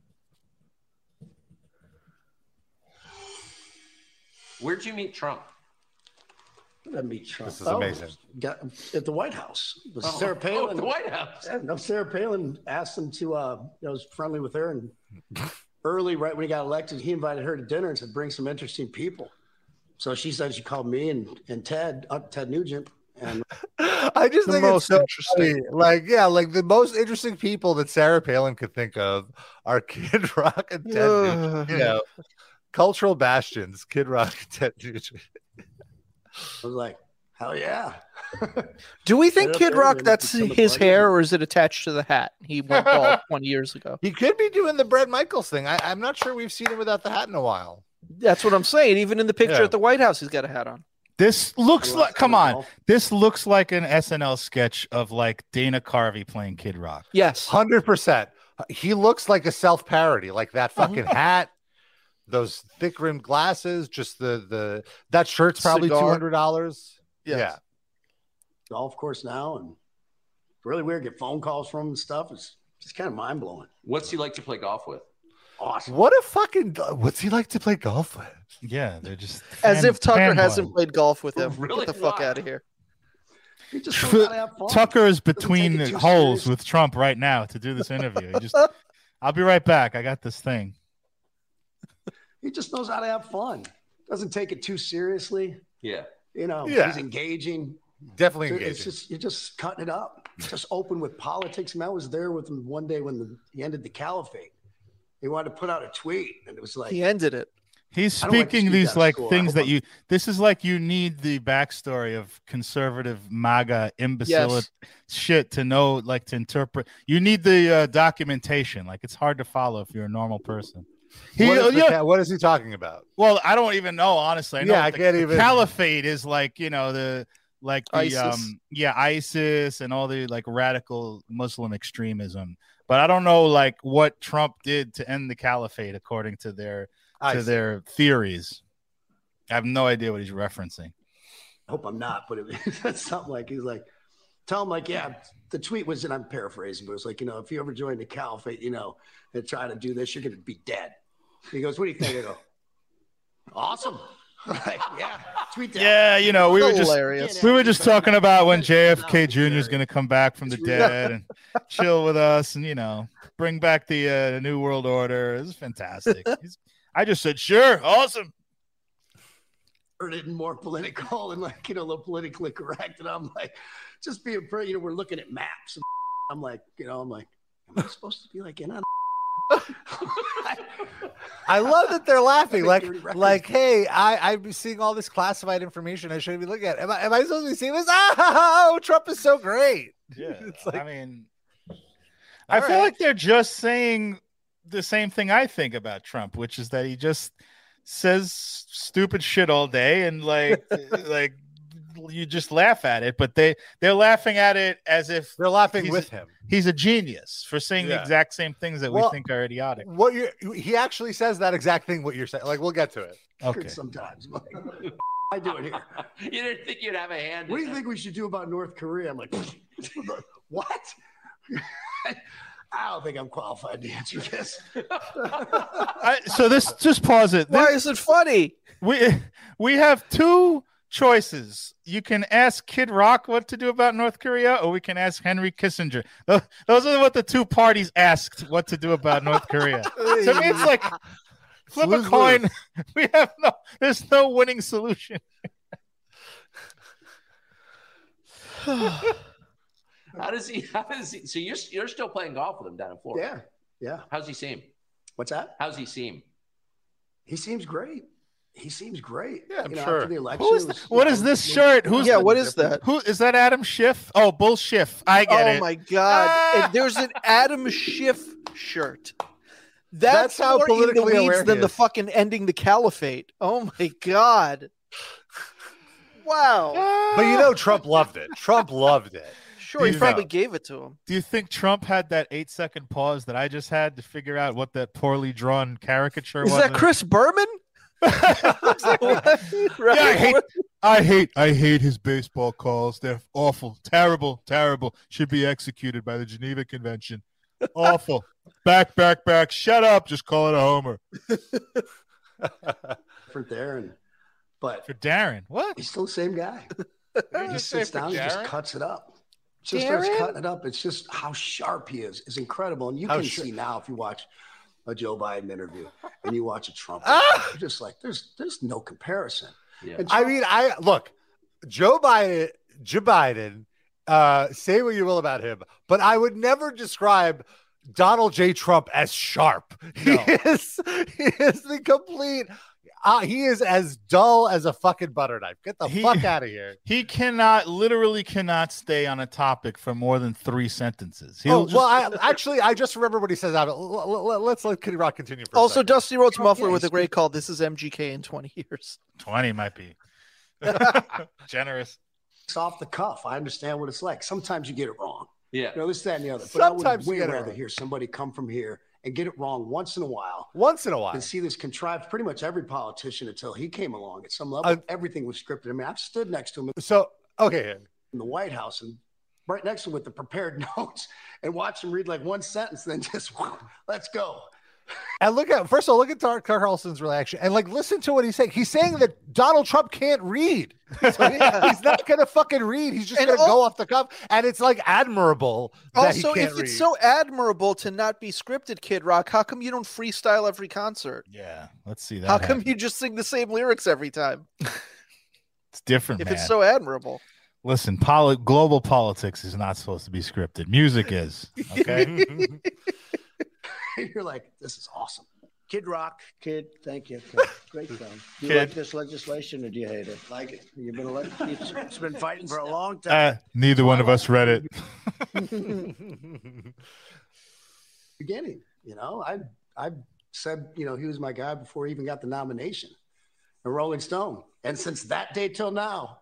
Where'd you meet Trump? I meet Trump. This is amazing. got, at the White House. It Oh, Sarah oh, Palin. at the White House. Yeah, no, Sarah Palin asked him to, uh, you know, was friendly with her. And early, right when he got elected, he invited her to dinner and said, bring some interesting people. So she said she called me and, and Ted, uh, Ted Nugent. And I just think most it's so interesting. funny. Like, yeah, like the most interesting people that Sarah Palin could think of are Kid Rock and Ted Nugent. You know, cultural bastions, Kid Rock Ted Nugent. I was like, hell yeah. Do we think Kid Rock that's Some of the his hair or is it attached to the hat? He went bald 20 years ago. He could be doing the Bret Michaels thing. I, I'm not sure we've seen him without the hat in a while. That's what I'm saying. Even in the picture Yeah. at the White House, he's got a hat on. This looks like come on. This looks like an SNL sketch of like Dana Carvey playing Kid Rock. Yes. Hundred percent. He looks like a self parody, like that uh-huh. fucking hat, those thick rimmed glasses, just the the that shirt's probably two hundred dollars. Yes. Yeah. Golf course now. And really weird. Get phone calls from and stuff. It's just kind of mind blowing. What's he like to play golf with? Awesome. What a fucking what's he like to play golf with? Yeah, they're just As fan- if Tucker hasn't played golf with him. Really? Get the fuck Why? out of here. He just knows how to have fun. Tucker is between it holes serious. with Trump right now to do this interview. He just, I'll be right back. I got this thing. He just knows how to have fun. Doesn't take it too seriously. Yeah. You know, Yeah. he's engaging. Definitely engaging. It's just you're just cutting it up. Just open with politics. And I was there with him one day when the, he ended the caliphate. He wanted to put out a tweet, and it was like, He ended it. He's I like speaking these like school. Things that you. This is like you need the backstory of conservative MAGA imbecile Yes. shit to know, like to interpret. You need the uh, documentation. Like it's hard to follow if you're a normal person. He, what, is the yeah, ca- what is he talking about? well, I don't even know honestly. I know Yeah, I the, can't the even- Caliphate is like you know the like the ISIS. um yeah ISIS and all the like radical Muslim extremism. But I don't know like what Trump did to end the caliphate according to their I to see. their theories. I have no idea what he's referencing. I hope I'm not, but it was something like he's like, tell him like, yeah, the tweet was, and I'm paraphrasing, but it's like, you know, if you ever join the caliphate, you know, and try to do this, you're gonna be dead. He goes, what do you think? I go, awesome. like, yeah, tweet that. Yeah, you know, we were just Hilarious. we were just talking about when JFK Jr. is going to come back from the dead and chill with us, and you know, bring back the uh, new world order. It's fantastic. He's, I just said, sure, awesome. Heard it more political and like, you know, a little politically correct. And I'm like, just being, pretty, you know, we're looking at maps. And I'm like, you know, I'm like, am I supposed to be like in on? I love that they're laughing. Like, like, hey, I I'm seeing all this classified information. I shouldn't be looking at. Am I am I supposed to be seeing this? Oh, Trump is so great. Yeah, It's like- I mean, I feel right. like they're just saying the same thing I think about Trump, which is that he just says stupid shit all day and like like you just laugh at it, but they they're laughing at it as if They're laughing with him. he's a genius for saying the exact same things that Well, we think are idiotic. What you he actually says that exact thing. What you're saying. Like, we'll get to it. Okay. Sometimes. I do it here. you didn't think you'd have a hand. What do in you it. think we should do about North Korea? I'm like, what? I don't think I'm qualified to answer this. I, so this just pause it. Why This- is it funny? we we have two choices. You can ask Kid Rock what to do about North Korea, or we can ask Henry Kissinger. Those are what the two parties asked what to do about North Korea. to me, it's like flip a lose-lose. coin. We have no. There's no winning solution. How does he? How does he? So you're you're still playing golf with him down in Florida? Yeah, yeah. How's he seem? What's that? How's he seem? He seems great. He seems great. Yeah, I'm You know, sure. After the election, Who is it was, what you is know, this no- shirt? Who's Yeah, the- what is that? Who is that? Adam Schiff? Oh, Bull Schiff. I get oh it. Oh my god! Ah! And there's an Adam Schiff shirt. That's, That's how more in the politically weeds he than the fucking ending the caliphate. Oh my god! Wow. But you know, Trump loved it. Trump loved it. Sure, he you probably know? gave it to him. Do you think Trump had that eight second pause that I just had to figure out what that poorly drawn caricature was? Is was? that Chris Berman? Right. Yeah, I hate, I hate, I hate his baseball calls. They're awful, terrible, terrible. Should be executed by the Geneva Convention. Awful. back, back, back. Shut up. Just call it a homer different there, and but for Darren. What? he's still the same guy. He just sits down and just cuts it up. Just starts cutting it up. It's just how sharp he is. is incredible. And you How can see now if you watch a Joe Biden interview and you watch a Trump, Ah! you're just like, there's there's no comparison. Yeah. And I mean, I look, Joe Biden, Joe Biden, uh, say what you will about him, but I would never describe Donald J. Trump as sharp. No. He is he is the complete uh, he is as dull as a fucking butter knife. Get the He- fuck out of here. He cannot, literally cannot stay on a topic for more than three sentences. He'll Oh, just- well, I, actually, I just remember what he says out of. L- l- Let's let Kitty Rock continue. For Also, second. Dusty Rhodes Oh, Muffler yeah, with a great call. This is MGK in 20 years. 20 might be generous. it's off the cuff. I understand what it's like. Sometimes you get it wrong. Yeah. You know, this, that, and the other. But I Sometimes would way rather hear somebody come from here and get it wrong once in a while once in a while. and see this contrived. Pretty much every politician until he came along at some level, Uh, everything was scripted. I mean, I've stood next to him So okay, in the White House and right next to him with the prepared notes and watch him read like one sentence, and then just let's go. And look at first of all, look at Tucker Carlson's reaction, and like listen to what he's saying. He's saying that Donald Trump can't read. So he- he's not gonna fucking read. He's just And gonna go off the cuff, and it's like admirable that he Also, if read. it's so admirable to not be scripted, Kid Rock, how come you don't freestyle every concert? Yeah, let's see that. How come you just sing the same lyrics every time? It's different, If man. it's so admirable. Listen, poli- global politics is not supposed to be scripted. Music is. Okay. You're like, this is awesome. Kid Rock, kid, thank you. Kid. Great film. Do you Kid. like this legislation or do you hate it? Like it. You've been elected. It's, it's been fighting for a long time. uh, neither one of us read it. beginning. You know, I I said, you know, he was my guy before he even got the nomination. A Rolling Stone. And since that day till now,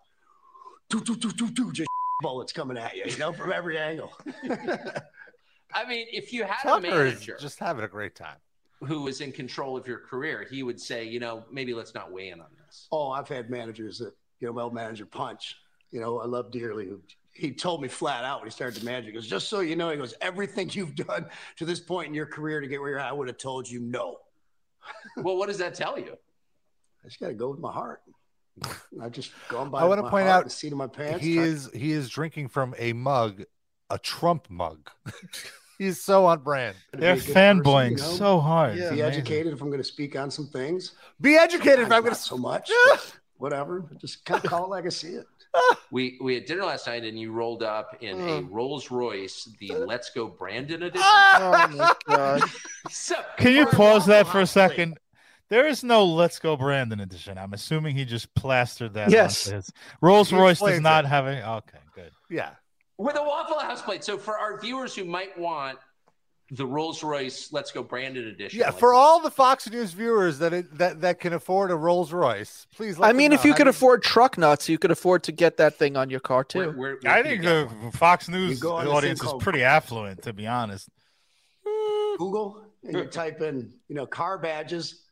doo, doo, doo, doo, doo, just bullets coming at you, you know, from every angle. I mean, if you had a Tucker is manager just having a great time. who was in control of your career, he would say, you know, maybe let's not weigh in on this. oh, I've had managers that, you know, my old manager Punch, you know, I love dearly. who- He told me flat out when he started to manage. He goes, just so you know, he goes, everything you've done to this point in your career to get where you're at, I would have told you no. well, what does that tell you? I just got to go with my heart. I just gone by. I wanna point out and seat of my pants. He try- is he is drinking from a mug, a Trump mug. He's so on brand. They're be person, fanboying you know? so hard. Yeah. Be amazing. educated if I'm going to speak on some things. Be educated. If I'm gonna so much. whatever. Just kind of call it like I see it. We we had dinner last night, and you rolled up in a Mm. Rolls Royce, the Let's Go Brandon edition. Oh my god. So, Can you pause that for a House plate. second? There is no "Let's Go Brandon" edition. I'm assuming he just plastered that. Yes. onto Rolls Royce does not it. have any. Okay, good. yeah. With a Waffle House plate. So for our viewers who might want the Rolls Royce Let's Go Brandon edition, Yeah, like- for all the Fox News viewers that it, that that can afford a Rolls Royce, please. Let I mean, know if you how could do afford truck nuts, you could afford to get that thing on your car where, too. where, where I can you think the one? Fox News go audience is pretty affluent, to be honest. Mm. Google and you type in, you know, car badges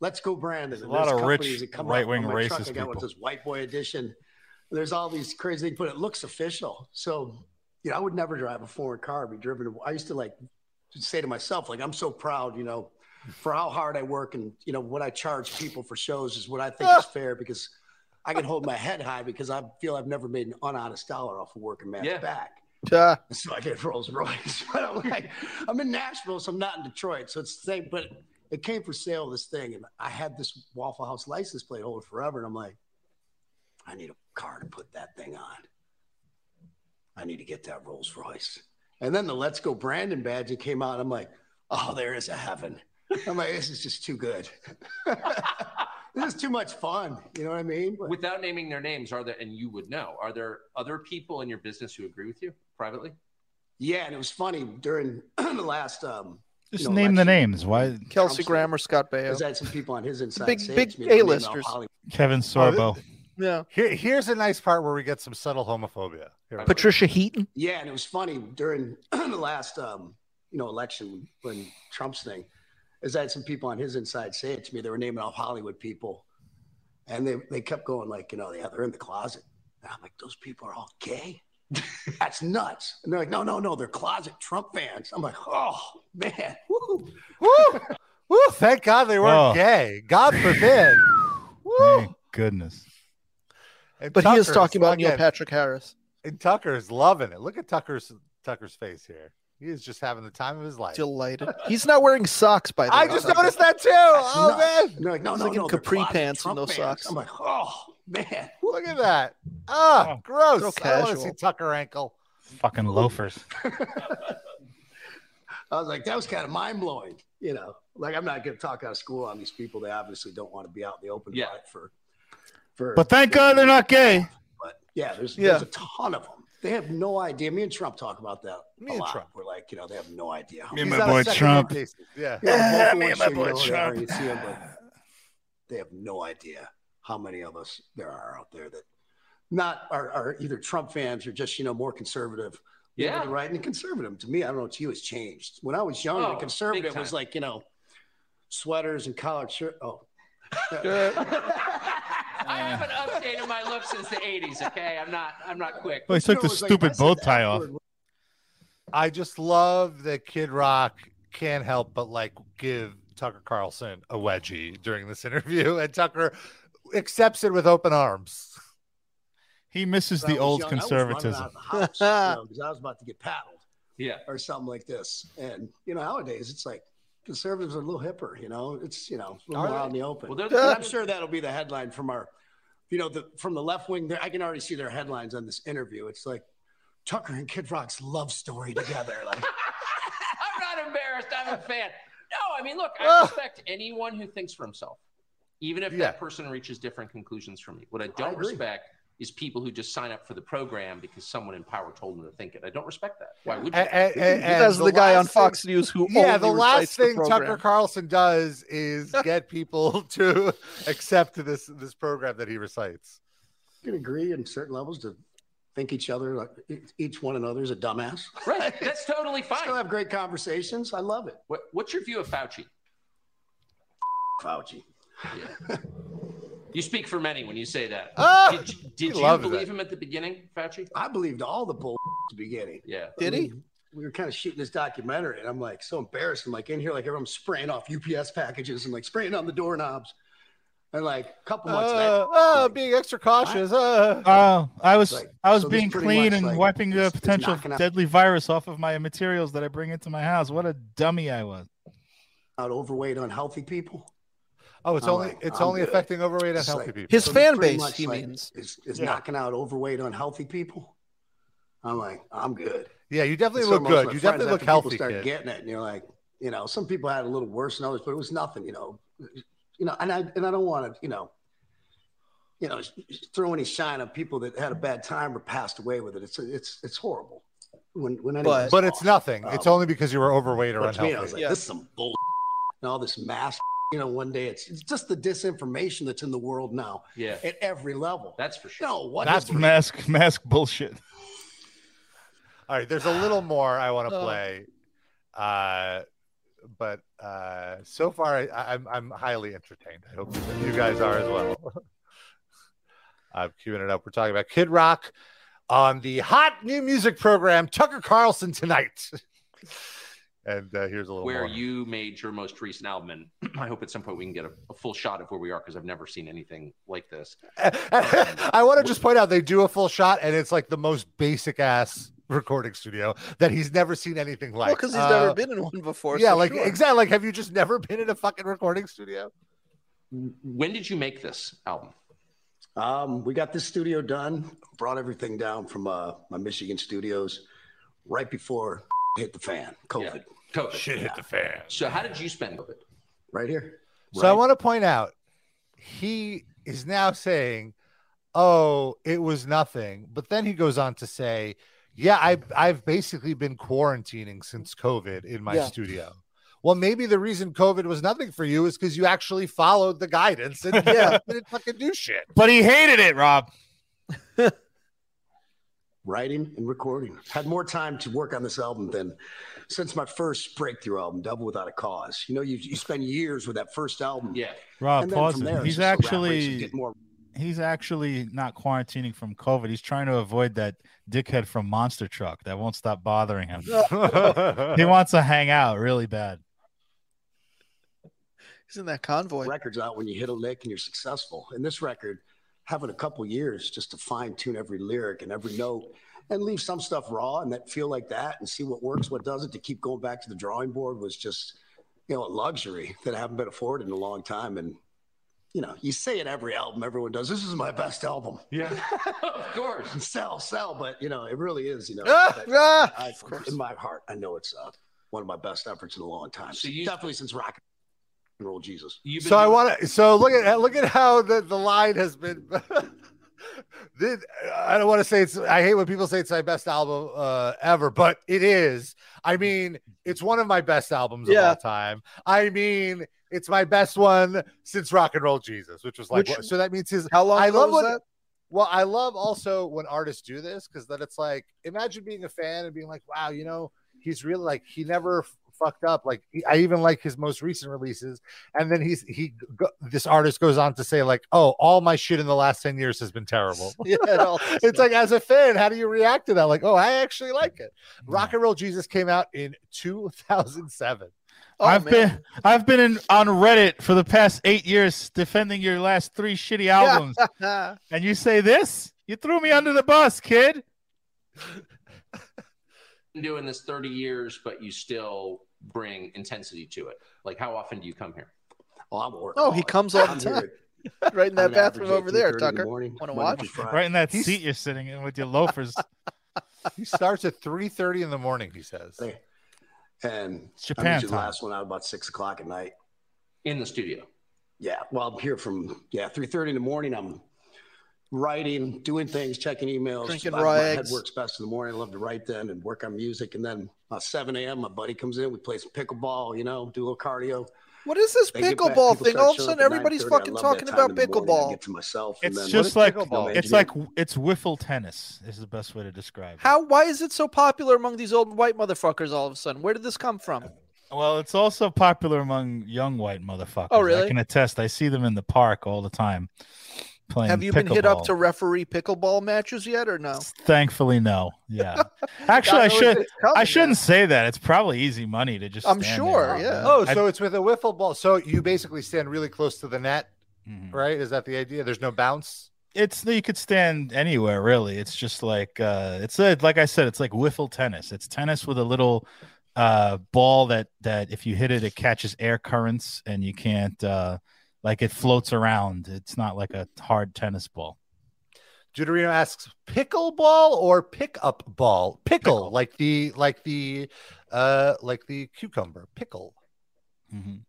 Let's go, Brandon. There's a lot of rich right-wing up truck. racist I got with this white boy edition. There's all these crazy things, but it looks official. So, you know, I would never drive a foreign car, be driven. To, I used to like say to myself, like, I'm so proud, you know, for how hard I work and, you know, what I charge people for shows is what I think is fair because I can hold my head high because I feel I've never made an unhonest dollar off of working man's Yeah. back. Uh, So I get Rolls Royce. But I'm like, I'm in Nashville, so I'm not in Detroit. So it's the same, but it came for sale, this thing. And I had this Waffle House license plate holder forever. And I'm like, I need a car to put that thing on. I need to get that Rolls Royce. And then the Let's Go Brandon badge that came out. I'm like, oh, there is a heaven. I'm like, this is just too good. this is too much fun. You know what I mean? But- Without naming their names, are there, and you would know, are there other people in your business who agree with you privately? yeah, and it was funny during the last um Just you know, name the names. Why? Kelsey Trump's- Grammer or Scott Baio. Because I had some people on his inside Big- big to me, they're naming A-listers. off Hollywood. Kevin Sorbo. Yeah. Here, here's a nice part where we get some subtle homophobia. Here we go. Patricia Heaton. Yeah, and it was funny during the last um, you know election when Trump's thing, is I had some people on his inside say it to me. They were naming off Hollywood people, and they they kept going like, you know, yeah, they're in the closet. And I'm like, those people are all gay. That's nuts. And they're like, no, no, no, they're closet Trump fans. I'm like, oh man, woo. Woo! Woo! Thank God they weren't Oh. gay. God forbid. Woo! Thank goodness. And But he is Tucker's- talking about Neil Patrick Harris. And Tucker is loving it. Look at Tucker's Tucker's face here. He is just having the time of his life. Delighted. He's not wearing socks, by the way. I just noticed that too. Oh nuts. man, And they're like, no, He's no, like no, they're capri closet pants and no fans. socks. I'm like, oh man. look at that. Ah, Oh, gross. so I don't want to see Tucker ankle. Fucking loafers. I was like, that was kind of mind blowing. You know, like I'm not going to talk out of school on these people. They obviously don't want to be out in the open Yeah. for- for, for. But thank God they're not gay. But yeah, there's Yeah. there's a ton of them. They have no idea. Me and Trump talk about that Me a and lot. Trump. We're like, you know, they have no idea. how Me and my He's on a boy Trump. name basis. Yeah. Yeah, me and my boy you whatever, Trump. you see 'em, but they have no idea how many of us there are out there that not are, are either Trump fans or just you know more conservative. You know, Yeah. the right and conservative. To me, I don't know. To you, it's changed. When I was young, Oh, the conservative was like you know sweaters and collared shirt. Oh, I haven't updated my look since the '80s. Okay, I'm not. I'm not quick. Well, he You took the it was like, stupid I bow tie F off. I just love that Kid Rock can't help but like give Tucker Carlson a wedgie during this interview, and Tucker accepts it with open arms. He misses when the old young, I was running conservatism. out of the house, you know, 'cause I was about to get paddled Yeah. or something like this. And you know, nowadays it's like conservatives are a little hipper. You know, it's you know a little Are more they? out in the open. Well, the- I'm sure that'll be the headline from our, you know, the from the left wing. I can already see their headlines on this interview. It's like Tucker and Kid Rock's love story together. Like, I'm not embarrassed. I'm a fan. No, I mean, look, I respect anyone who thinks for himself, even if Yeah. that person reaches different conclusions from me. What I don't agree. respect is people who just sign up for the program because someone in power told them to think it. I don't respect that. Why would you? And, and, and, and As the, guy on last thing- Fox News who yeah, only the last thing the Tucker. Carlson does is get people to accept this this program that he recites. you can agree in certain levels to think each other like each one another is a dumbass. right. That's totally fine. Still have great conversations. I love it. What, what's your view of Fauci? Fauci. Yeah. You speak for many when you say that. Ah, did he did you believe that. him at the beginning, Fauci? I believed all the bull at the beginning. Yeah. Did he? we were kind of shooting this documentary, and I'm like so embarrassed. I'm like in here, like everyone's spraying off UPS packages and like spraying on the doorknobs. And like a couple months Uh, later, uh, like, being extra cautious. Uh. Oh, I was Like, I was so being clean and like, wiping is- a potential knocking out- deadly virus off of my materials that I bring into my house. What a dummy I was. out overweight, unhealthy people. Oh, it's I'm only like, it's I'm only good. affecting overweight and healthy like- people. His So fan base, much, he like, means. is, is Yeah. knocking out overweight, unhealthy people. I'm like, I'm good. yeah, you definitely So look good. You definitely look after people healthy, Start kid. getting it, and you're like, you know, some people had a little worse than others, but it was nothing, you know, you know, and I and I don't want to, you know, you know, throw any shine on people that had a bad time or passed away with it. It's it's it's horrible. When when anyone's But it's lost. nothing. It's Um, only because you were overweight or But to me, I unhealthy. was like, Yeah. this is some bull. And all this mass, you know, one day it's, it's just the disinformation that's in the world now Yeah. at every level. That's for sure. no, what That's is- Mask mask bullshit. All right, there's a little more I want to Oh. play. Uh, but uh, so far I, I'm I'm highly entertained. I hope you guys are as well. I'm queuing it up. We're talking about Kid Rock on the hot new music program Tucker Carlson tonight. and uh, here's a little where more. you made your most recent album, and I hope at some point we can get a, a full shot of where we are because I've never seen anything like this. I want to just point out they do a full shot, and it's like the most basic ass recording studio that he's never seen anything like. Well, because he's Uh, never been in one before. Yeah, so like sure. exactly. Like, have you just never been in a fucking recording studio? When did you make this album? Um, we got this studio done, brought everything down from uh, my Michigan studios right before hit the fan, COVID. COVID. Shit hit the fan. So how did you spend COVID? Right here. So I want to point out he is now saying, "Oh, it was nothing," but then he goes on to say, "Yeah, I I've basically been quarantining since COVID in my Yeah. studio." Well, maybe the reason COVID was nothing for you is because you actually followed the guidance and Yeah. didn't fucking do shit. But he hated it, Rob. writing and recording. Had more time to work on this album than since my first breakthrough album, Devil Without a Cause. You know, you, you spend years with that first album. Yeah. Rob, And pause there, He's just the rap race and actually more he's actually not quarantining from COVID. He's trying to avoid that dickhead from Monster Truck that won't stop bothering him. he wants to hang out really bad. He's in that convoy. records out when you hit a lick and you're successful. And this record, having a couple years just to fine tune every lyric and every note and leave some stuff raw and that feel like that and see what works, what doesn't, to keep going back to the drawing board was just, you know, a luxury that I haven't been afforded in a long time. And, you know, you say it every album, everyone does, this is my best album. Yeah. of course. sell, sell, but, you know, it really is, you know, Ah, that- ah, I, in my heart, I know it's uh, one of my best efforts in a long time. So you- Definitely since rock and roll Jesus. You've been So I want to. So look at look at how the, the line has been. This- I don't want to say it's. I hate when people say it's my best album uh, ever, but it is. I mean, it's one of my best albums of Yeah. all time. I mean, it's my best one since Rock and Roll Jesus, which was like. Which- so that means his. How long I love was when- that? Well, I love also when artists do this because then it's like, imagine being a fan and being like, wow, you know, he's really like he never fucked up. Like he, I even like his most recent releases, and then he's he go, this artist goes on to say like, oh, all my shit in the last ten years has been terrible. Yeah, it it's like as a fan, how do you react to that? Like, oh, I actually like it. Mm. Rock and Roll Jesus came out in 2007. Oh, I've man. been I've been in, on Reddit for the past eight years defending your last three shitty albums, and you say this? You threw me under the bus, kid. been doing this 30 years, but you still bring intensity to it. Like, how often do you come here? Oh, I'm working. Oh, he comes all the time. right in that bathroom over there, 8:30 the Tucker. morning, Want to watch? Right in that He's- seat you're sitting in with your loafers. He starts at 3:30 in the morning. He says. And It's I Japan time. last one out about six o'clock at night. In the studio. Yeah, well, I'm here from yeah three thirty in the morning. I'm writing, doing things, checking emails. Drinking my, raw my head works best in the morning. I love to write then and work on music. And then about seven a.m., my buddy comes in. We play some pickleball. You know, do a little cardio. What is this They get back, pickleball thing? All of a sudden, everybody's fucking talking about time in the morning. I pickleball. get to myself. and It's then- just like pickleball? it's like it's wiffle tennis is the best way to describe it. How? Why is it so popular among these old white motherfuckers? All of a sudden, where did this come from? Well, it's also popular among young white motherfuckers. Oh, really? I can attest. I see them in the park all the time playing. Have you been hit up to referee pickleball matches yet, or no? Thankfully, no. Yeah. Actually, I I should I shouldn't man. say that. It's probably easy money to just. I'm stand sure, there. yeah. Oh, I- so it's with a wiffle ball. So you basically stand really close to the net, Mhm. right? Is that the idea? There's no bounce. it's you could stand anywhere really. It's just like uh, it's a, like I said, it's like wiffle tennis. It's tennis with a little uh, ball that that if you hit it, it catches air currents and you can't uh, like it floats around. It's not like a hard tennis ball. Deuterino asks pickleball or pickup ball? Pickle, like the like the uh like the cucumber pickle. Mhm.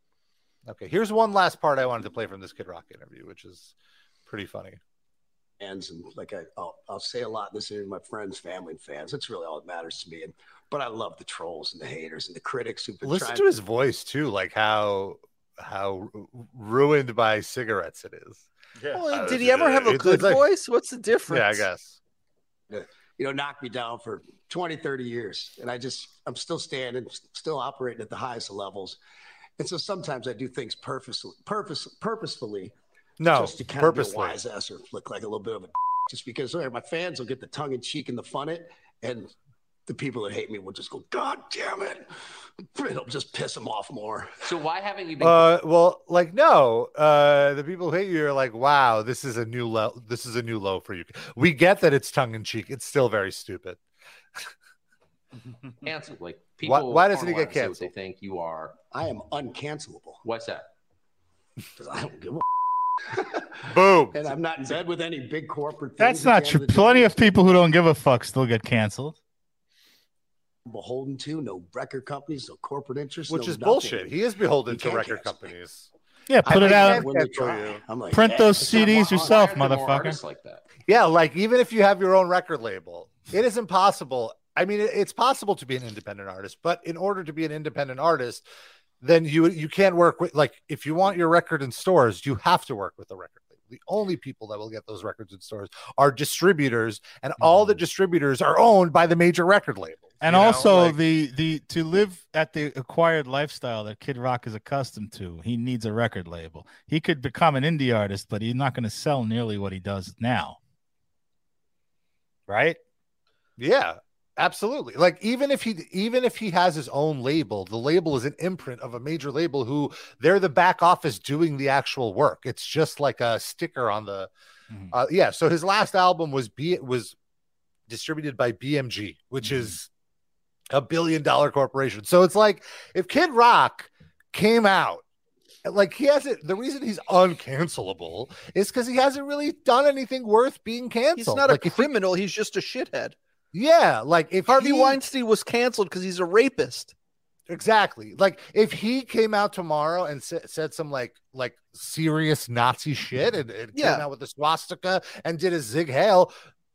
Okay, here's one last part I wanted to play from this Kid Rock interview, which is pretty funny. fans and like I, I'll, I'll say a lot in this interview to my friends, family, and fans. That's really all that matters to me. And but I love the trolls and the haters and the critics who've been Listen trying to his voice too, like how how ruined by cigarettes it is. Well, Uh, did he ever have a good like- voice? What's the difference? Yeah, I guess. you know, knocked me down for 20, 30 years. And I just, I'm still standing, still operating at the highest of levels. And so sometimes I do things purposely, purpose, purposefully, No, just to kind of be a purposely. wise ass or look like a little bit of a just because sorry, my fans will get the tongue in cheek and the fun it, and the people that hate me will just go, God damn it. It'll just piss them off more. So why haven't you been? Uh, well, like no, uh, the people who hate you are like, wow, this is a new low. This is a new low for you. We get that it's tongue in cheek. It's still very stupid. canceled. Like people. why doesn't he get canceled? to what They think you are. I am uncancelable What's that? because I don't give a Boom. and I'm not in bed with any big corporate. That's not true. Plenty day. of people who don't give a fuck still get canceled. Beholden to no record companies, no corporate interests, Which no is nothing. bullshit. He is beholden You to record cancel companies. Yeah, I put it mean, out. can't When they try, you. I'm like, Print yeah, those CDs yourself, Why are there more motherfucker. Like that. Yeah, like even if you have your own record label, it is impossible. I mean, it's possible to be an independent artist, but in order to be an independent artist, then you you can't work with like if you want your record in stores, you have to work with a record label. The only people that will get those records in stores are distributors, and all the mm-hmm. distributors are owned by the major record labels. And you know? also Like- the the to live at the acquired lifestyle that Kid Rock is accustomed to, he needs a record label. He could become an indie artist, but he's not going to sell nearly what he does now. Right? Yeah, absolutely. Like even if he even if he has his own label, the label is an imprint of a major label who they're the back office doing the actual work. It's just like a sticker on the Mhm. uh yeah, so his last album was B was distributed by BMG, which is a billion dollar corporation. So it's like if Kid Rock came out like he hasn't the reason he's uncancelable is because he hasn't really done anything worth being canceled. He's not like a if he- criminal. he's just a shithead. Yeah, like if Harvey he- Weinstein was canceled because he's a rapist. Exactly. Like if he came out tomorrow and sa- said some like like serious Nazi shit and, and Yeah. came out with a swastika and did a sieg heil,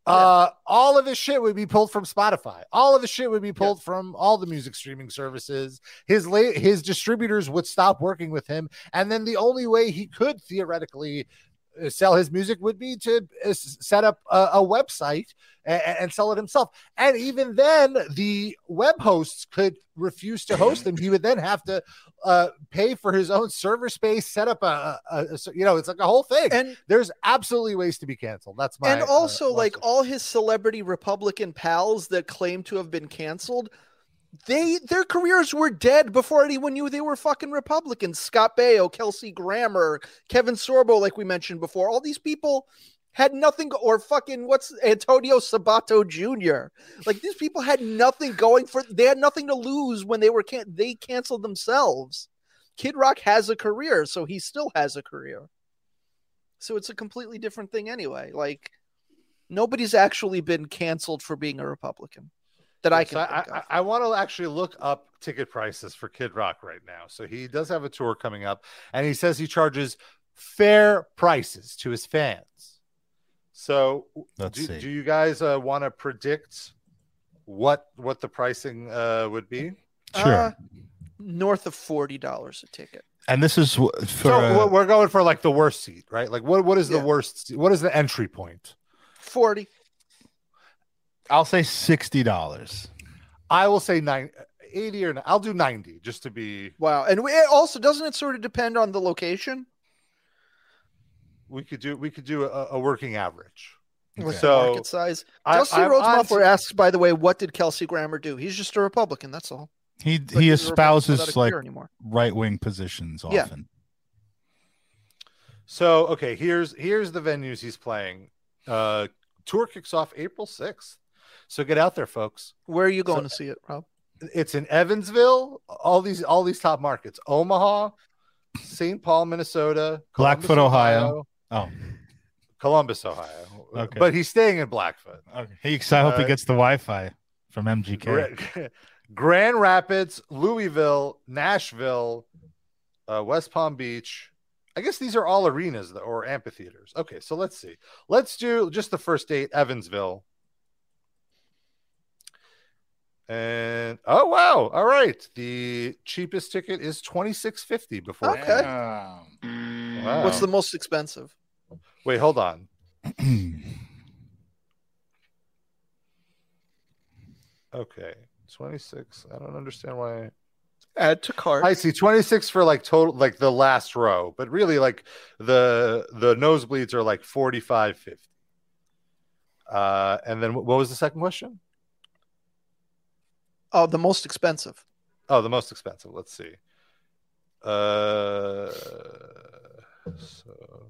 uh, all of his shit would be pulled from Spotify. All of his shit would be pulled from all the music streaming services. His la- his distributors would stop working with him, and then the only way he could theoretically sell his music would be to uh, set up a, a website and, and sell it himself. And even then, the web hosts could refuse to host him. He would then have to uh, pay for his own server space, set up a, a, a- you know, it's like a whole thing. And There's absolutely ways to be canceled. That's my and uh, also my- like all his celebrity Republican pals that claim to have been canceled, they their careers were dead before anyone knew they were fucking Republicans. Scott Baio, Kelsey Grammer, Kevin Sorbo, like we mentioned before, all these people had nothing or fucking what's Antonio Sabato Jr. Like these people had nothing going for they had nothing to lose when they were can they canceled themselves. Kid Rock has a career, so he still has a career. So it's a completely different thing anyway. Like nobody's actually been canceled for being a Republican that I So can I, think I, of. I want to actually look up ticket prices for Kid Rock right now. So he does have a tour coming up, and he says he charges fair prices to his fans. So Let's do, see. do you guys uh, want to predict what what the pricing uh, would be? Sure. Uh, north of forty dollars a ticket. and this is for so we're- we're going for like the worst seat, right? Like what what is the worst? What is the entry point? Forty. I'll say sixty dollars. I will say nine, 80 or I'll do 90 just to be Wow. And we, it also doesn't it sort of depend on the location? we could do we could do a, a working average. With the So market size. I- Dusty I'm Rhodes Muffler asks, by the way, what did Kelsey Grammer do? He's just a Republican. That's all. He Like he he's a Republican without a espouses like right wing positions Yeah. often. So okay, here's here's the venues he's playing. Uh tour kicks off April 6th. So get out there, folks. Where are you going So- to see it, Rob? It's in Evansville, all these all these top markets. Omaha, St. Paul, Minnesota, Blackfoot, Columbus, Ohio. Oh, Columbus, Ohio. Okay. But he's staying in Blackfoot. okay. He, I hope he Uh, gets the Wi-Fi from MGK. Gra- Grand Rapids, Louisville, Nashville, uh, West Palm Beach. I guess these are all arenas or amphitheaters. Okay, so let's see. Let's do just the first date, Evansville. And oh wow, all right. The cheapest ticket is twenty six fifty before. Okay. Wow. What's the most expensive? Wait, hold on. Okay, 26. I don't understand why. Add to cart. I see 26 for like total like the last row, but really like the the nosebleeds are like forty five fifty. Uh and then what was the second question? Oh, the most expensive. Oh, the most expensive. Let's see. Uh so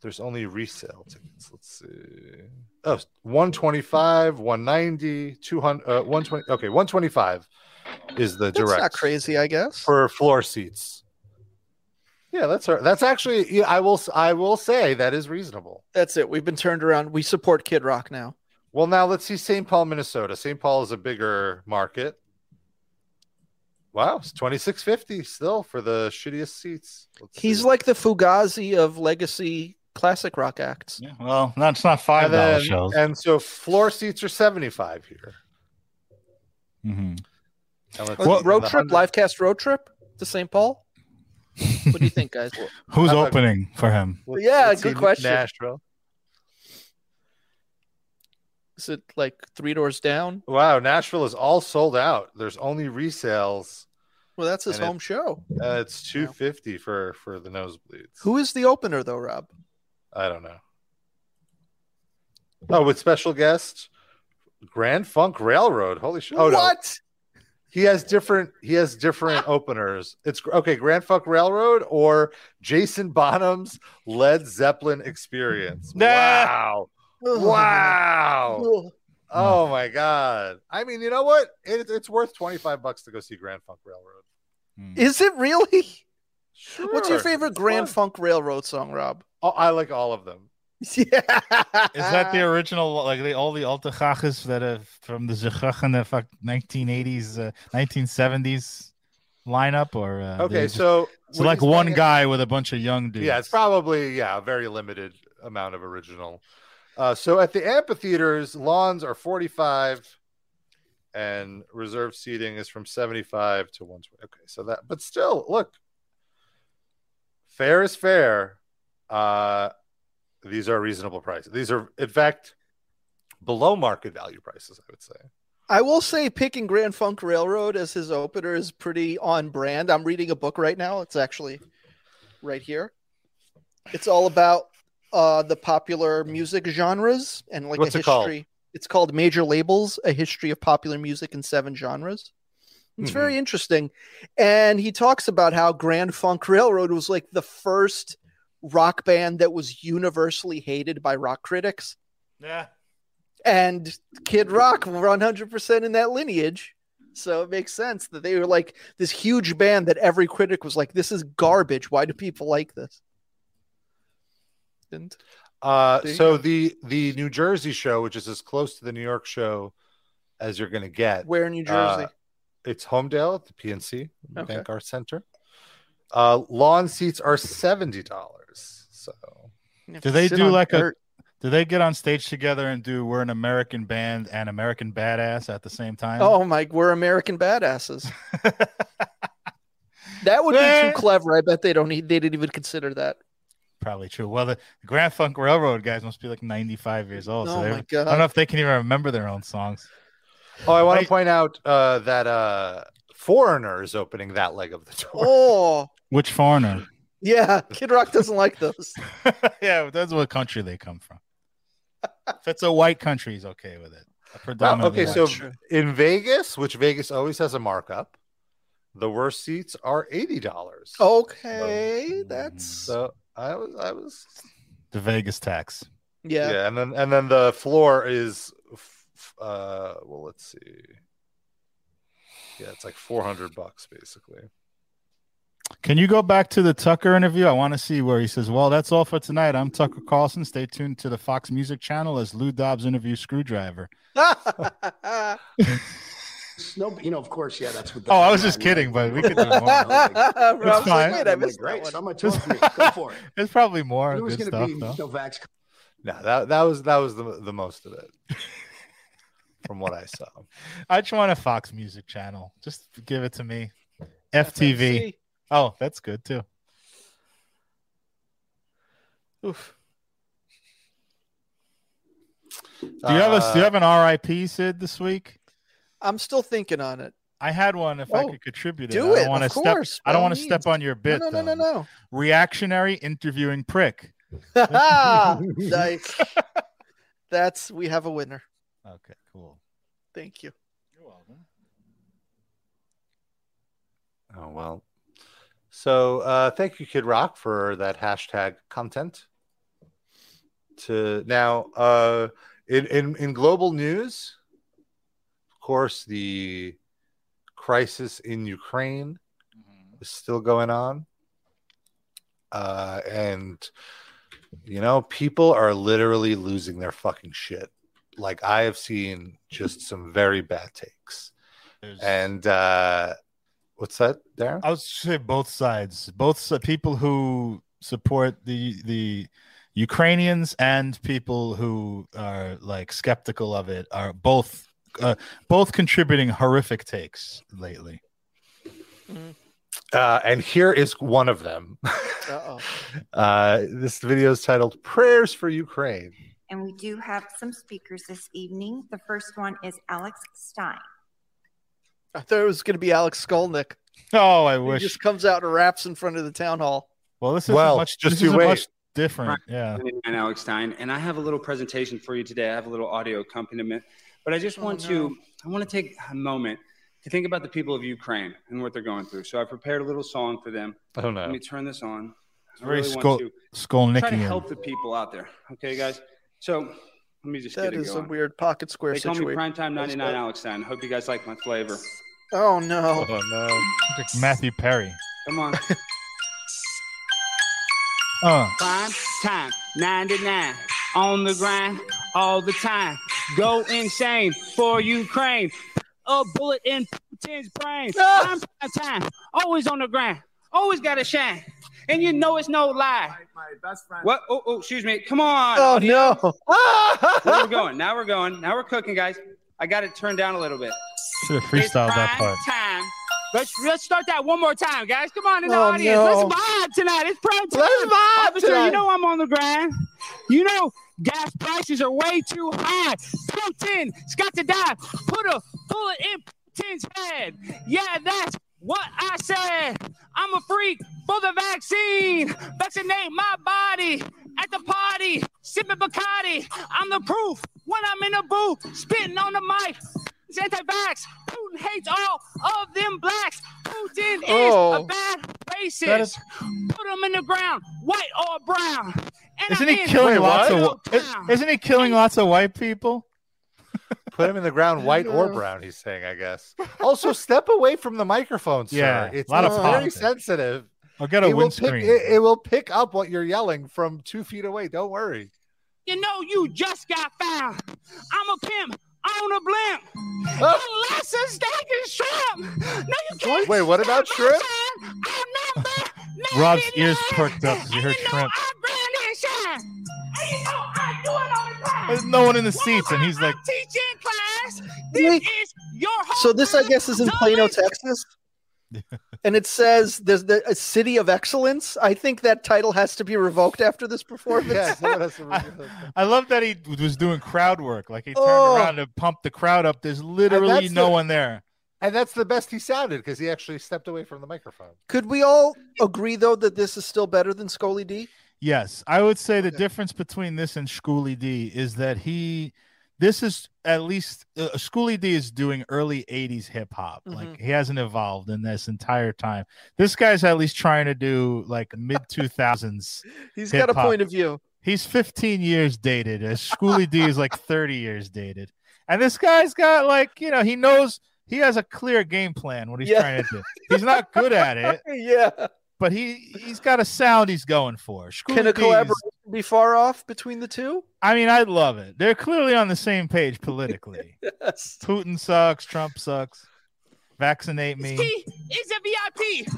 there's only resale tickets. Let's see. Oh, 125, 190, 200 uh 120 okay, 125 is the That's direct not crazy, I guess. for floor seats. Yeah, that's that's actually yeah, I will I will say that is reasonable. That's it. We've been turned around. We support Kid Rock now. Well, now let's see St. Paul, Minnesota. St. Paul is a bigger market. Wow, it's 2650 still for the shittiest seats. Let's He's see. like the Fugazi of legacy classic rock acts. Yeah, well, that's not five and, dollar then- shows. and so floor seats are 75 here. Mm-hmm. And Well, road trip, 100 live cast road trip to St. Paul. What do you think, guys? Who's I'm a- opening for him? let's- Yeah, good question. Nashville. Is it like three doors down? Wow, Nashville is all sold out. There's only resales. Well, that's his And it- home show. Uh, it's 250 for for the nosebleeds. Who is the opener though, Rob? I don't know. Oh, with special guest Grand Funk Railroad. Holy shit! Oh no, what? he has different. He has different openers. It's okay. Grand Funk Railroad or Jason Bonham's Led Zeppelin Experience. Nah. Wow! Wow! Oh my god! I mean, you know what? It, it's worth twenty five bucks to go see Grand Funk Railroad. Hmm. Is it really? Sure. What's your favorite it's Grand fun. Funk Railroad song, Rob? Oh, I like all of them. Yeah. Is that the original, like the, all the Altachachas that are from the Zechachen, the fuck 1980s, uh, 1970s lineup? Or uh, Okay, they're just- so it's when like one playing- guy with a bunch of young dudes. Yeah, it's probably yeah a very limited amount of original. Uh, so at the amphitheaters, lawns are 45, and reserved seating is from 75 to 120. Okay, so that, but still, look, fair is fair. Uh, these are reasonable prices. These are, in fact, below market value prices. I would say. I will say picking Grand Funk Railroad as his opener is pretty on brand. I'm reading a book right now. It's actually right here. It's all about uh, the popular music genres and like What's a it called? history. It's called Major Labels: A History of Popular Music in Seven Genres. It's Mhm. very interesting, and he talks about how Grand Funk Railroad was like the first rock band that was universally hated by rock critics Yeah. and Kid Rock were 100% in that lineage. So it makes sense that they were like this huge band that every critic was like, this is garbage. Why do people like this? And Uh, so the the New Jersey show, which is as close to the New York show as you're going to get, where in New Jersey? Uh, it's Holmdel at the PNC Okay. Bank Arts Center. Uh, lawn seats are seventy dollars. So Do they do on like a? Do they get on stage together and do "We're an American Band" and "American Badass" at the same time? Oh my, we're American badasses. That would be too clever. I bet they don't need, they didn't even consider that. Probably true. Well, the Grand Funk Railroad guys must be like 95 years old. so Oh they- my I don't know if they can even remember their own songs. Oh, I want I- to point out uh, that uh, Foreigner is opening that leg of the tour. Oh, Which foreigner? yeah. Kid Rock doesn't like those. yeah, that's what country they come from. if it's a white country, he's okay with it. A Wow, predominantly okay, white so country. in Vegas, which Vegas always has a markup, the worst seats are eighty dollars. Okay, that's so I was, I was, the Vegas tax. yeah. yeah, and then and then the floor is, f- f- uh, well, let's see, yeah, it's like four hundred bucks basically. Can you go back to the Tucker interview? I want to see where he says, "Well, that's all for tonight. I'm Tucker Carlson. Stay tuned to the Fox Music Channel as Lou Dobbs interviews Skrewdriver." Snow, you know, of course, yeah, that's what. Oh, I was just kidding, but we could do more. Rob's like, fine. Wait, I I'm like, missed that great. one. So much. Go for it. There's probably more It was good going stuff, to be though. Novak's No, that that was that was the the most of it from what I saw. I just want a Fox Music Channel. Just give it to me. FTV. FMC. Oh, that's good too. Oof. Do you have a do you Uh, have an RIP Sid this week? I'm still thinking on it. I had one. If I Oh, could contribute it, do I it, don't want to of step. course, I don't want to step on your bit. no, no, no, though. no. Reactionary interviewing prick. nice. That's we have a winner. Okay, cool. Thank you. You're welcome. Oh well. So uh thank you, Kid Rock, for that hashtag content. To now uh in, in, in global news, of course, the crisis in Ukraine is still going on. Uh and you know, people are literally losing their fucking shit. Like I have seen just some very bad takes. There's- And uh what's that, Darren? I would say both sides, both s- people who support the the Ukrainians and people who are like skeptical of it are both uh, both contributing horrific takes lately. Uh, and here is one of them. Uh-oh. uh, this video is titled "Prayers for Ukraine." And we do have some speakers this evening. The first one is Alex Stein. I thought it was going to be Alex Skolnick. Oh, I He wish. just comes out and raps in front of the town hall. Well, this is Well, much. just this you isn't much different. Yeah. And Alex Stein, and I have a little presentation for you today. I have a little audio accompaniment, but I just Oh, want no. to I want to take a moment to think about the people of Ukraine and what they're going through. So I prepared a little song for them. Oh no! Let me turn this on. I Very really skull, want to try to help the people out there. Okay, guys. So let me just That get it is a going. weird pocket square They call me situation. Primetime 99 Alex Stein. Hope you guys like my flavor. Oh no. Oh no! Like Matthew Perry. Come on. Uh, Prime time, 99, on the grind all the time. Go insane for Ukraine. A bullet in Putin's brain. Prime time, always on the grind, always got to shine. And you know it's no lie. My best friend. What? Oh, oh, excuse me. Come on. Oh audience. no. Where we're going. Now we're going. Now we're cooking, guys. I got it turned down a little bit. should have It's freestyled that part. Time. Let's let's start that one more time, guys. Come on in the Oh, audience. no. Let's vibe tonight. It's prime time. Let's vibe Officer, tonight. you know I'm on the grind. You know gas prices are way too high. Putin's got to die. Put a bullet in Putin's head. Yeah, that's what I said. I'm a freak for the vaccine. Vaccinate my body at the party. Sipping Bacardi. I'm the proof when I'm in the booth, spitting on the mic. It's anti-vax. Putin hates all of them blacks. Putin is Oh. a bad racist. is- Put him in the ground, white or brown. And Isn't I'm he killing Wait, lots of? Isn't he killing lots of white people? Put him in the ground, white or brown. He's saying, I guess. Also, step away from the microphone, sir. Yeah, it's lot of very sensitive. I'll get a it will pick, windscreen. it, it will pick up what you're yelling from two feet away. Don't worry. You know you just got found. I'm a pimp on a blimp. Oh. Unless a steak is shrimp. No, you can't. Wait, what about shrimp? I'm number Rob's ears perked up 'cause he And heard you know shrimp. I grind and shine. And you know I do it all the time. There's no one in the One seats, and he's like, I'm teaching class. This Wait. is your So this, I guess, is in Plano, Texas. And it says there's the a city of excellence. I think that title has to be revoked after this performance. Yeah, someone has to I. I love that he was doing crowd work. Like he turned Oh. around to pump the crowd up. There's literally no the- one there. And that's the best he sounded because he actually stepped away from the microphone. Could we all agree though that this is still better than Schooly D? Yes, I would say the difference between this and Schooly D is that he, this is at least uh, Schooly D is doing early '80s hip hop. Like he hasn't evolved in this entire time. This guy's at least trying to do like mid 2000s. He's got a point of view. He's 15 years dated. As Schooly D is like 30 years dated, and this guy's got like you know he knows he has a clear game plan what he's Yeah. trying to do. He's not good at it, yeah. But he he's got a sound he's going for. Schooly Can a is- collaboration be far off between the two? I mean, I'd love it. They're clearly on the same page politically. Yes. Putin sucks. Trump sucks. Vaccinate me. He is a VIP.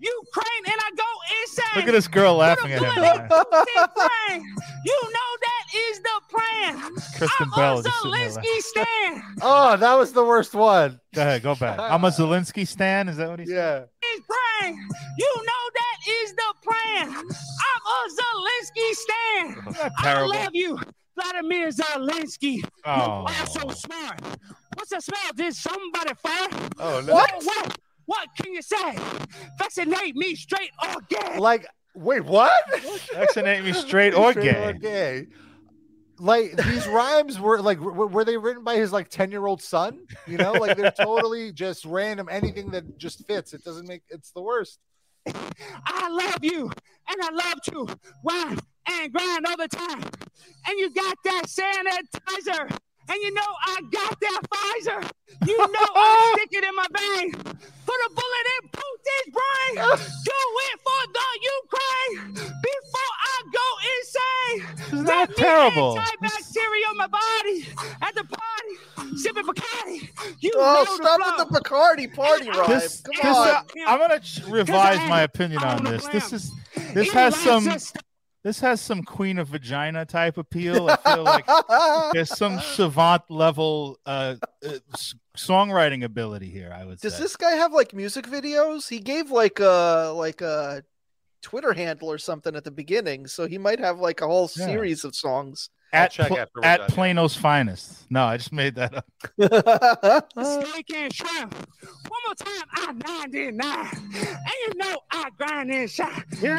Ukraine and I go insane. Look at this girl laughing at him. man. plan. You know that is the plan. Kristen I'm Bell a is just Zelensky stand. Oh, that was the worst one. Go ahead, go back. I'm a Zelensky stan. Is that what he said? Yeah. Is plan. You know that is the plan. I'm a Zelensky stand. I love you. Vladimir Zelensky. Oh. You are so smart. What's the smell? Did somebody fire? Oh, no. What? What? What can you say? Vaccinate me straight or gay. Like, wait, what? Vaccinate me straight or Straight gay. gay. Like these rhymes were like were, were they written by his like 10 year old son? You know, like they're totally just random, anything that just fits. It doesn't make it's the worst. I love you and I love to wine and grind all the time. And you got that sanitizer. And you know I got that Pfizer. You know I stick it in my vein. Put a bullet in Putin's brain. Do it for the Ukraine. Before I go insane. Isn't that Let me terrible? Antibacterial on my body at the party. Sipping Bacardi. You Oh, stop the with the Bacardi party rhyme. This, Come this, on. uh, I'm gonna revise my opinion on this. This is this has some this has some Queen of Vagina type appeal. I feel like there's some savant level uh, uh, songwriting ability here. I would Does say. this guy have like music videos? He gave like a like a Twitter handle or something at the beginning, so he might have like a whole Yeah. series of songs. at check Pl- after at. Plano's finest. No, I just made that up. Steak and shrimp. One more time, I 99. And you know I grind and shine. Yeah.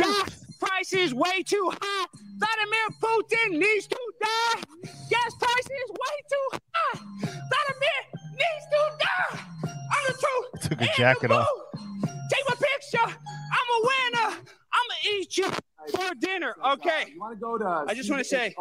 Gas price is way too high. Vladimir Putin needs to die. Gas price is way too high. Vladimir needs to die. I'm the truth. Took a jacket off. Take my picture. I'm a winner. I'm gonna eat you for dinner. Okay. You want to go to? I just wanna say-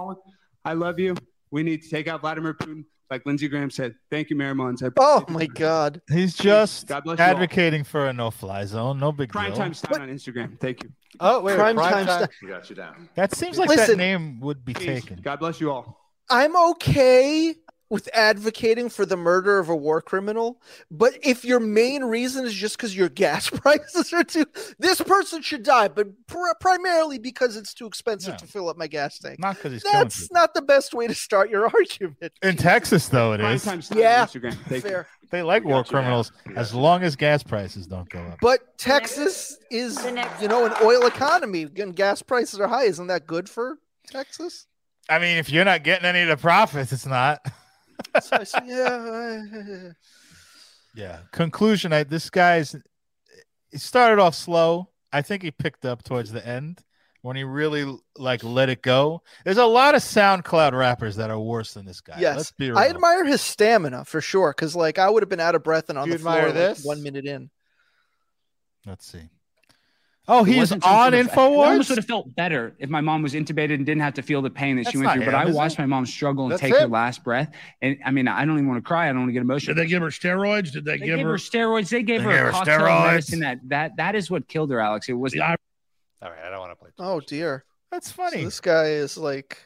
I love you. We need to take out Vladimir Putin, like Lindsey Graham said. Thank you, Mayor Mullins. I Oh my it. god. He's just God bless you advocating for a no-fly zone. No big Prime deal. time time on Instagram. Thank you. Oh, wait, Prime prime, time time. stuff. We got you down. That seems like that Listen. name would be Peace. taken. God bless you all. I'm okay with advocating for the murder of a war criminal, but if your main reason is just because your gas prices are too, this person should die, but pr- primarily because it's too expensive Yeah. to fill up my gas tank. Not because he's That's not the best way to start your argument. In Texas, though, it Prime is. time time Yeah, on Instagram. Thank you. Fair. They like war got you now. criminals We got as long as gas prices don't go up. But Texas is, you know, an oil economy. Again, gas prices are high. Isn't that good for Texas? I mean, if you're not getting any of the profits, it's not. So I yeah. Yeah. Conclusion: I, This guy's. He started off slow. I think he picked up towards the end when he really like let it go. There's a lot of SoundCloud rappers that are worse than this guy. Yes, Let's be real. I admire his stamina for sure. Because like I would have been out of breath and on You the floor like, one minute in. Let's see. Oh, It he's wasn't some on sort of- I almost would have felt better if my mom was intubated and didn't have to feel the pain that That's she went not through. But I watched it? my mom struggle and That's take her last breath. And I mean, I don't even want to cry. I don't want to get emotional. Did they give her steroids? Did they, They give gave her? her steroids. They gave They her gave a her steroids. medicine. That that that is what killed her, Alex. It was Yeah, All right, I don't want to play. Oh dear. That's So funny. this guy is like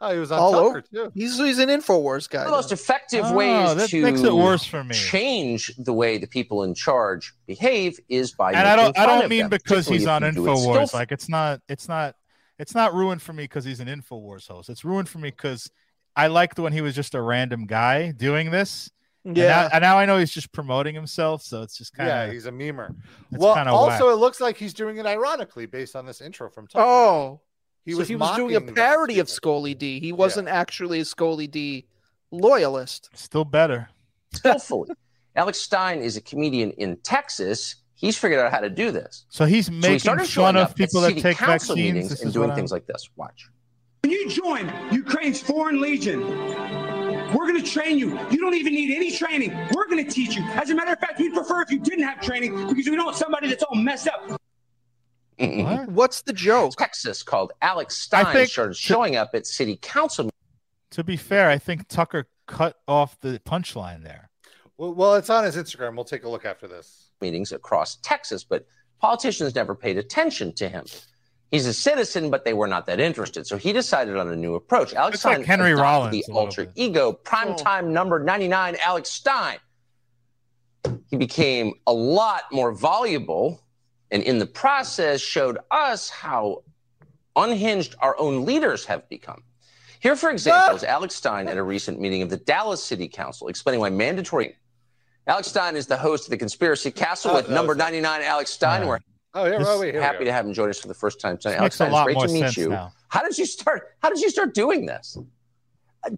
Oh, he was on all Tucker over. too. He's he's an Infowars guy. One of the most effective Oh, ways that to makes it worse for me. change the way the people in charge behave is by and I don't I don't mean them, because he's on particularly if you it Infowars. Like it's not it's not it's not ruined for me because he's an Infowars host. It's ruined for me because I liked when he was just a random guy doing this. And now, Yeah. and now I know he's just promoting himself, so it's just kind of Yeah, he's a memer. It's Well, also whack. it looks like he's doing it ironically based on this intro from Tucker. Oh, he so was he was doing a parody of Schooly D. He wasn't actually a Schooly D loyalist. still better. skillfully. Alex Stein is a comedian in Texas. He's figured out how to do this. So he's So he making started fun of people that take council vaccines. meetings This and doing things like this. Watch. When you join Ukraine's Foreign Legion, we're going to train you. You don't even need any training. We're going to teach you. As a matter of fact, we'd prefer if you didn't have training because we don't want somebody that's all messed up. What? What's the joke? Texas called Alex I Stein think- started showing up at city council meetings. To be fair, I think Tucker cut off the punchline there. Well, well, it's on his Instagram. We'll take a look after this. meetings across Texas, but politicians never paid attention to him. He's a citizen, but they were not that interested. So he decided on a new approach. Alex It's like Henry adopted Rollins the a little alter bit. ego, primetime oh. number 99, Alex Stein. He became a lot more voluble and in the process showed us how unhinged our own leaders have become. Here, for example, is Alex Stein at a recent meeting of the Dallas City Council explaining why mandatory. Alex Stein is the host of the Conspiracy Castle Oh, with that number was- 99, Alex Stein. Yeah. We're Oh, here, This- here happy go. to have him join us for the first time tonight. This Alex Stein, it's great to meet you. now. How did you start? How did you start doing this?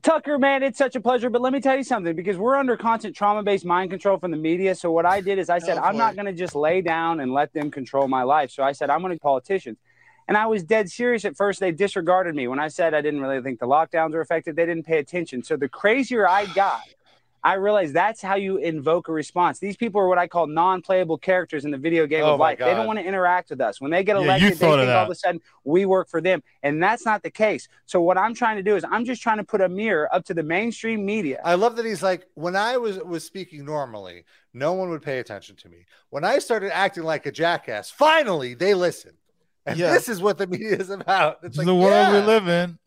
Tucker, man, it's such a pleasure. But let me tell you something because we're under constant trauma based mind control from the media. So, what I did is I said, Oh, I'm not going to just lay down and let them control my life. So, I said, I'm going to politicians. And I was dead serious at first. They disregarded me. When I said I didn't really think the lockdowns were effective, they didn't pay attention. So, the crazier I got, I realized that's how you invoke a response. These people are what I call non-playable characters in the video game Oh of my life. They don't want to interact with us. When they get Yeah, elected, they think of all of a sudden we work for them, and that's not the case. So what I'm trying to do is I'm just trying to put a mirror up to the mainstream media. I love that he's like, when I was was speaking normally, no one would pay attention to me. When I started acting like a jackass, finally they listened. And Yeah. this is what the media is about. It's This is like, the world we live in.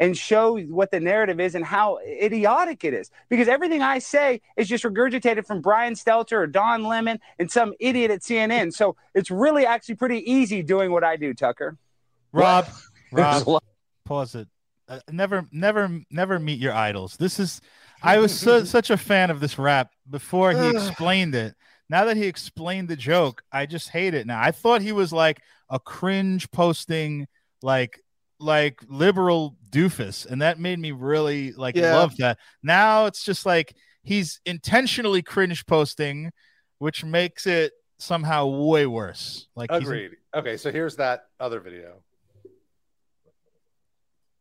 And show what the narrative is and how idiotic it is. Because everything I say is just regurgitated from Brian Stelter or Don Lemon and some idiot at CNN. So it's really actually pretty easy doing what I do, Tucker. Rob, Rob, lot- pause it. Uh, never, never, never meet your idols. This is. I was so, such a fan of this rap before he explained it. Now that he explained the joke, I just hate it. Now I thought he was like a cringe posting, like like liberal doofus, and that made me really like Yeah. love that. Now it's just like he's intentionally cringe posting, which makes it somehow way worse. Like he's- Agreed. Okay, so here's that other video.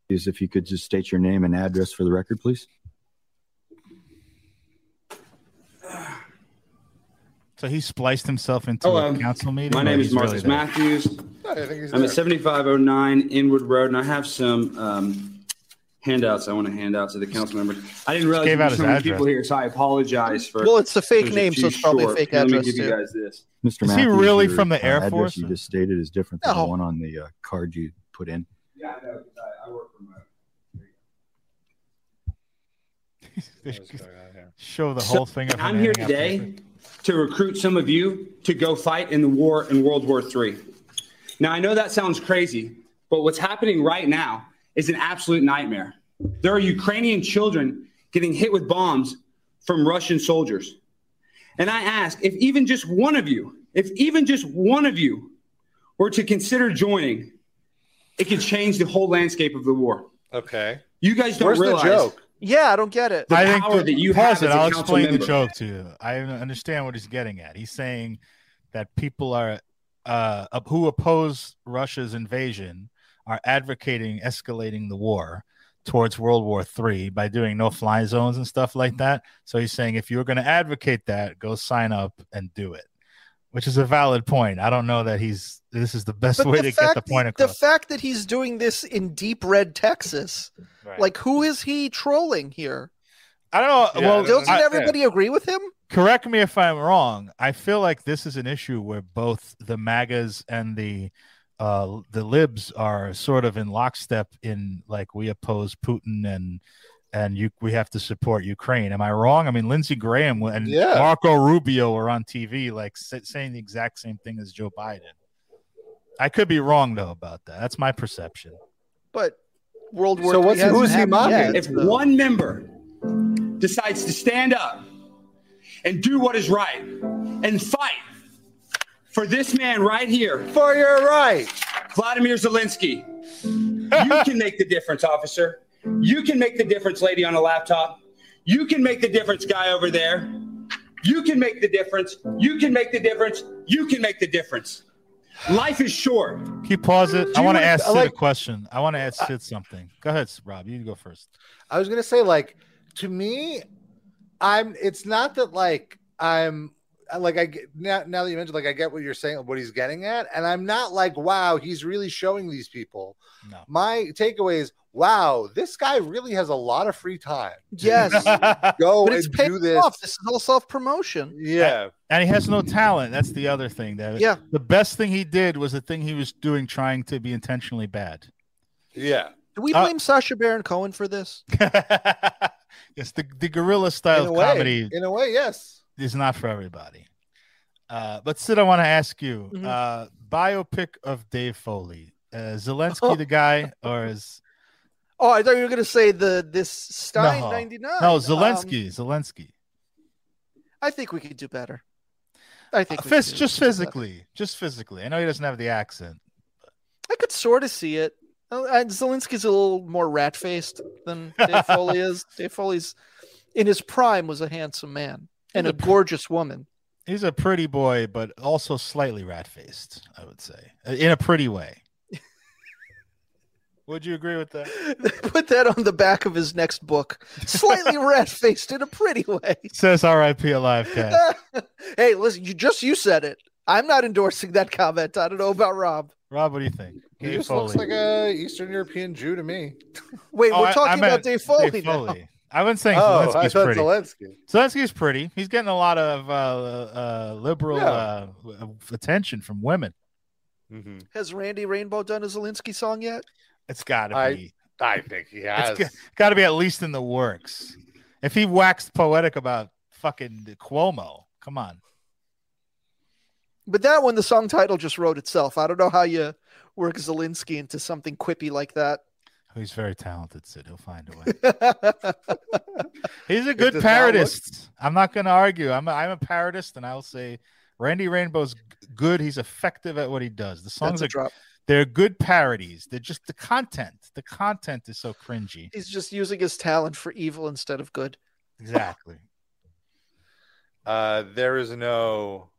is if you could just state your name and address for the record, please. So he spliced himself into Hello. a council meeting. My name is Marcus really? Matthews. No, I'm there. at 7509 Inwood Road, and I have some um, handouts I want to hand out to the council members. I didn't realize gave there out were so many address. people here, so I apologize for. Well, it's a fake name, so it's probably a short. fake Let address, me give you guys this. Mr. Is he really your, from the uh, Air address Force? You just stated is different than No. the one on the uh, card you put in. Yeah, I know. 'cause I, I work for my. They What's going on here? Show the So, whole thing. Of I'm here today papers. To recruit some of you to go fight in the war in World War III. Now, I know that sounds crazy, but what's happening right now is an absolute nightmare. There are Ukrainian children getting hit with bombs from Russian soldiers. And I ask if even just one of you, if even just one of you were to consider joining, it could change the whole landscape of the war. Okay. You guys don't Where's realize the joke? Yeah, I don't get it. the I think the- that you pause have it. as a I'll council explain the joke to you. I understand what he's getting at. He's saying that people are uh, who oppose Russia's invasion are advocating escalating the war towards World War III by doing no-fly zones and stuff like that. So he's saying if you're going to advocate that, go sign up and do it, which is a valid point. I don't know that he's this is the best But way the to get the point across. The fact that he's doing this in deep red Texas, Right. like who is he trolling here? I don't know. Yeah, well, Doesn't I- everybody agree with him? correct me if I'm wrong. I feel like this is an issue where both the MAGAs and the uh, the libs are sort of in lockstep in like we oppose Putin and and you we have to support Ukraine. Am I wrong? I mean, Lindsey Graham and Yeah. Marco Rubio were on TV like sa- saying the exact same thing as Joe Biden. I could be wrong though about that. That's my perception. But World War So what's- hasn't who's he happened mocking? yet, If so- one member decides to stand up and do what is right and fight for this man right here, For your right. Vladimir Zelensky, you can make the difference, officer. You can make the difference, lady on a laptop. You can make the difference, guy over there. You can make the difference. You can make the difference. You can make the difference. Life is short. Can you pause it? I want to ask Sid like- a question. I want to ask Sid something. Go ahead, Rob. You go first. I was gonna say, like, to me, I'm. It's not that like I'm like I now. Now that you mentioned, like, I get what you're saying, what he's getting at, and I'm not like, wow, he's really showing these people. No. My takeaway is, wow, this guy really has a lot of free time. Yes, Go but it's and paying do this. off. This is all self promotion. Yeah, and he has no talent. That's the other thing. That Yeah. the best thing he did was the thing he was doing, trying to be intentionally bad. yeah. Do we Uh, blame Sacha Baron Cohen for this? yes, the the guerrilla style In a of way, comedy in a way, yes. Is not for everybody. Uh, but Sid, I want to ask you: Mhm. uh, biopic of Dave Foley, uh, Zelensky Oh. the guy, or is Oh, I thought you were going to say the this Stein no, ninety nine. no Zelensky? Zelensky. I think we could do better. I think Uh, just do better. physically, just physically. I know he doesn't have the accent. I could sort of see it. Oh, and Zelensky's a little more rat faced than Dave Foley is. Dave Foley's in his prime was a handsome man and a gorgeous woman. He's a pretty boy, but also slightly rat faced, I would say, uh, in a pretty way. would you agree with that? Put that on the back of his next book. Slightly rat faced in a pretty way. Says RIP Alive Cat. hey, listen, you just you said it. I'm not endorsing that comment. I don't know about Rob. Rob, what do you think? He Dave just looks like a Eastern European Jew to me. Wait, Oh, we're I- I talking about Dave Foley, Dave now. Foley. I wasn't saying Oh, I Zelensky's thought pretty. Zelensky. Zelensky's pretty. He's getting a lot of uh, uh, liberal Yeah. uh, attention from women. Mm-hmm. Has Randy Rainbow done a Zelensky song yet? It's got to be. I think he has. It's got to be at least in the works. If he waxed poetic about fucking Cuomo, come on. But that one, the song title just wrote itself. I don't know how you work Zelensky into something quippy like that. He's very talented, Sid. He'll find a way. He's a good does not look- parodist. I'm not going to argue. I'm a, I'm a parodist, and I'll say Randy Rainbow's good. He's effective at what he does. The songs That's are drop. they're good parodies. They're just the content. The content is so cringy. He's just using his talent for evil instead of good. Exactly. Uh, there is no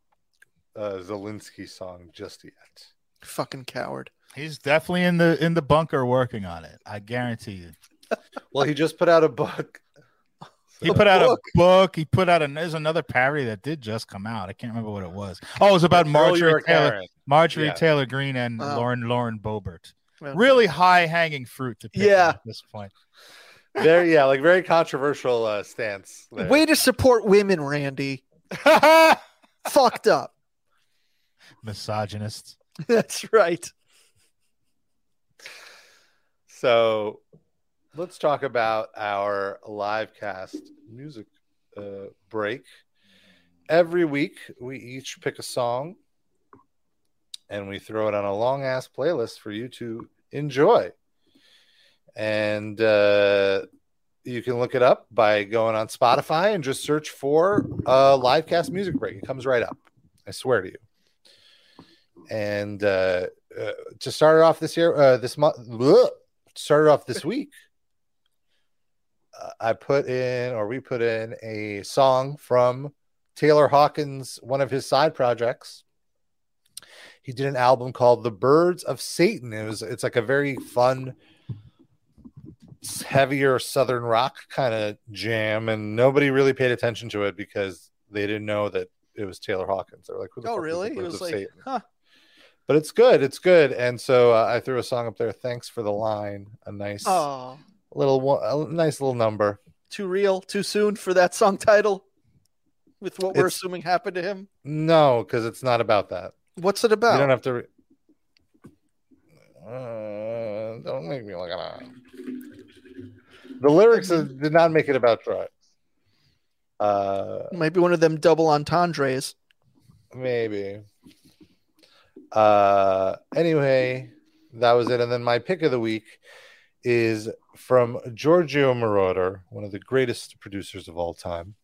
uh, Zelensky song just yet. Fucking coward. He's definitely in the in the bunker working on it. I guarantee you. Well, he just put out a book. He A put out book? a book. He put out a there's another parody that did just come out. I can't remember what it was. Oh, it was about Marjorie Taylor, Marjorie Yeah. Taylor Greene and Wow. Lauren Lauren Boebert. Well, Really high hanging fruit to pick Yeah. at this point. Very, yeah, like very controversial uh, stance. There. Way to support women, Randy. Fucked up. Misogynist. That's right. So let's talk about our live cast music uh, break. Every week, we each pick a song and we throw it on a long ass playlist for you to enjoy. And uh, you can look it up by going on Spotify and just search for uh, live cast music break. It comes right up. I swear to you. And uh, uh, to start off this year, uh, this month, started off this week. Uh, I put in, or we put in, a song from Taylor Hawkins, one of his side projects. He did an album called "The Birds of Satan." It was, it's like a very fun, heavier Southern rock kind of jam, and nobody really paid attention to it because they didn't know that it was Taylor Hawkins. They were like, "Who the Oh, fuck is the really? It was like, Satan?" huh. But it's good. It's good. And so uh, I threw a song up there. Thanks for the line. A nice Oh, little, a nice little number. too real, too soon for that song title with what we're It's- assuming happened to him. No, because it's not about that. What's it about? You don't have to. Re- uh, don't make me look at that. The lyrics did not make it about drugs. Uh, Maybe one of them double entendres. maybe. Uh, anyway, that was it. And then my pick of the week is from Giorgio Moroder, one of the greatest producers of all time.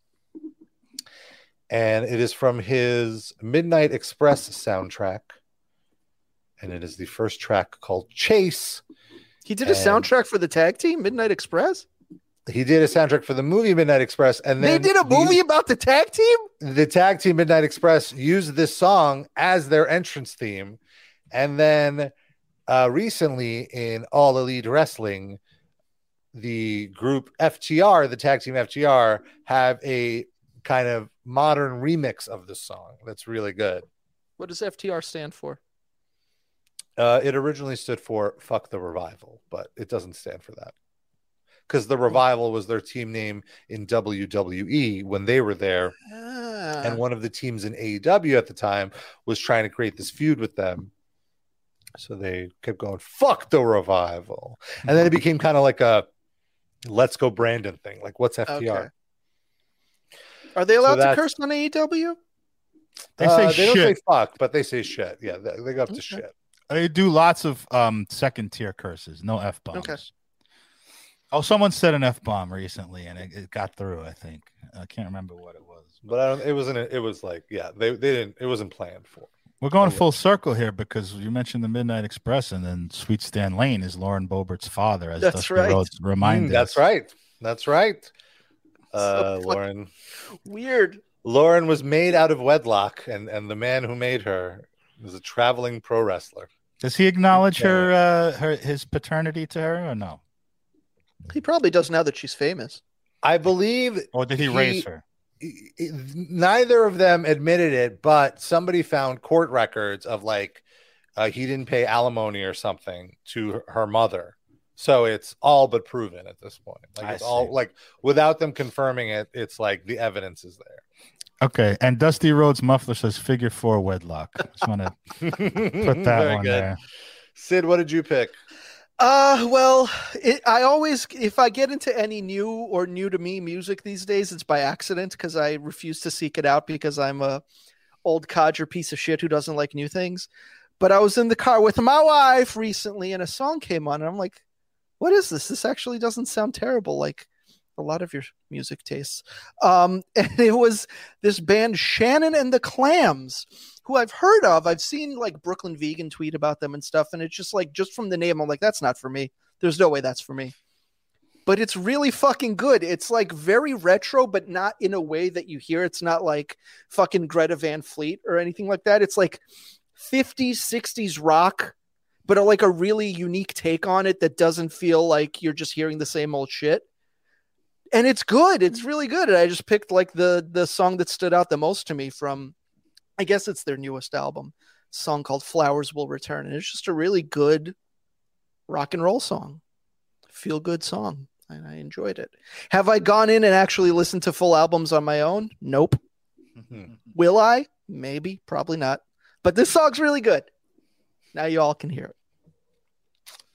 And it is from his Midnight Express soundtrack. And it is the first track called Chase. He did a soundtrack for the tag team, Midnight Express. He did a soundtrack for the movie Midnight Express, and They did a movie these- about the tag team. the tag team Midnight Express used this song as their entrance theme, and then uh, recently in All Elite Wrestling, the group FTR, the tag team FTR, have a kind of modern remix of this song that's really good. What does FTR stand for? Uh, it originally stood for "Fuck the Revival," but it doesn't stand for that because the Revival was their team name in WWE when they were there, Ah. and one of the teams in AEW at the time was trying to create this feud with them. So they kept going, "Fuck the Revival," and then it became kind of like a "Let's go Brandon" thing. Like, what's FTR? Okay. Are they allowed to curse on AEW? They Uh, say they don't say fuck, but they say shit. Yeah, they, they go up to shit. They do lots of um second tier curses, no f bombs. Okay. Oh, someone said an f bomb recently, and it, it got through. I think I can't remember what it was. But I don't. It wasn't. It was like, yeah, they they didn't. It wasn't planned for. We're going full circle here because you mentioned the Midnight Express, and then Sweet Stan Lane is Lauren Boebert's father, as That's Dusty right. Rhodes reminded Mm, that's right. That's right. Uh, So Lauren. Weird. Lauren was made out of wedlock, and and the man who made her was a traveling pro wrestler. Does he acknowledge her, uh, her his paternity to her, or no? He probably does now that she's famous. I believe. Or did he, raise her? Neither of them admitted it, but somebody found court records of like uh, he didn't pay alimony or something to her- her mother. So it's all but proven at this point. Like I it's all see. like without them confirming it, it's like the evidence is there. Okay, and Dusty Rhodes muffler says figure four wedlock. Just want to put that Very one good. there. Sid, what did you pick? Uh, well, it, I always, if I get into any new or new to me music these days, it's by accident because I refuse to seek it out because I'm a old codger piece of shit who doesn't like new things. But I was in the car with my wife recently and a song came on and I'm like, what is this? This actually doesn't sound terrible. Like a lot of your music tastes. Um, and it was this band Shannon and the Clams, who I've heard of. I've seen like Brooklyn Vegan tweet about them and stuff, and it's just like just from the name, I'm like, that's not for me. There's no way that's for me. But it's really fucking good. It's like very retro, but not in a way that you hear. It's not like fucking Greta Van Fleet or anything like that. It's like 50s, 60s rock, but a, like a really unique take on it that doesn't feel like you're just hearing the same old shit and it's good. It's mm. really good. And I just picked like the the song that stood out the most to me from, I guess it's their newest album, a song called "Flowers Will Return," and it's just a really good rock and roll song, feel good song, and I enjoyed it. Have I gone in and actually listened to full albums on my own? Nope. Will I? Maybe, probably not. But this song's really good. Now you all can hear it.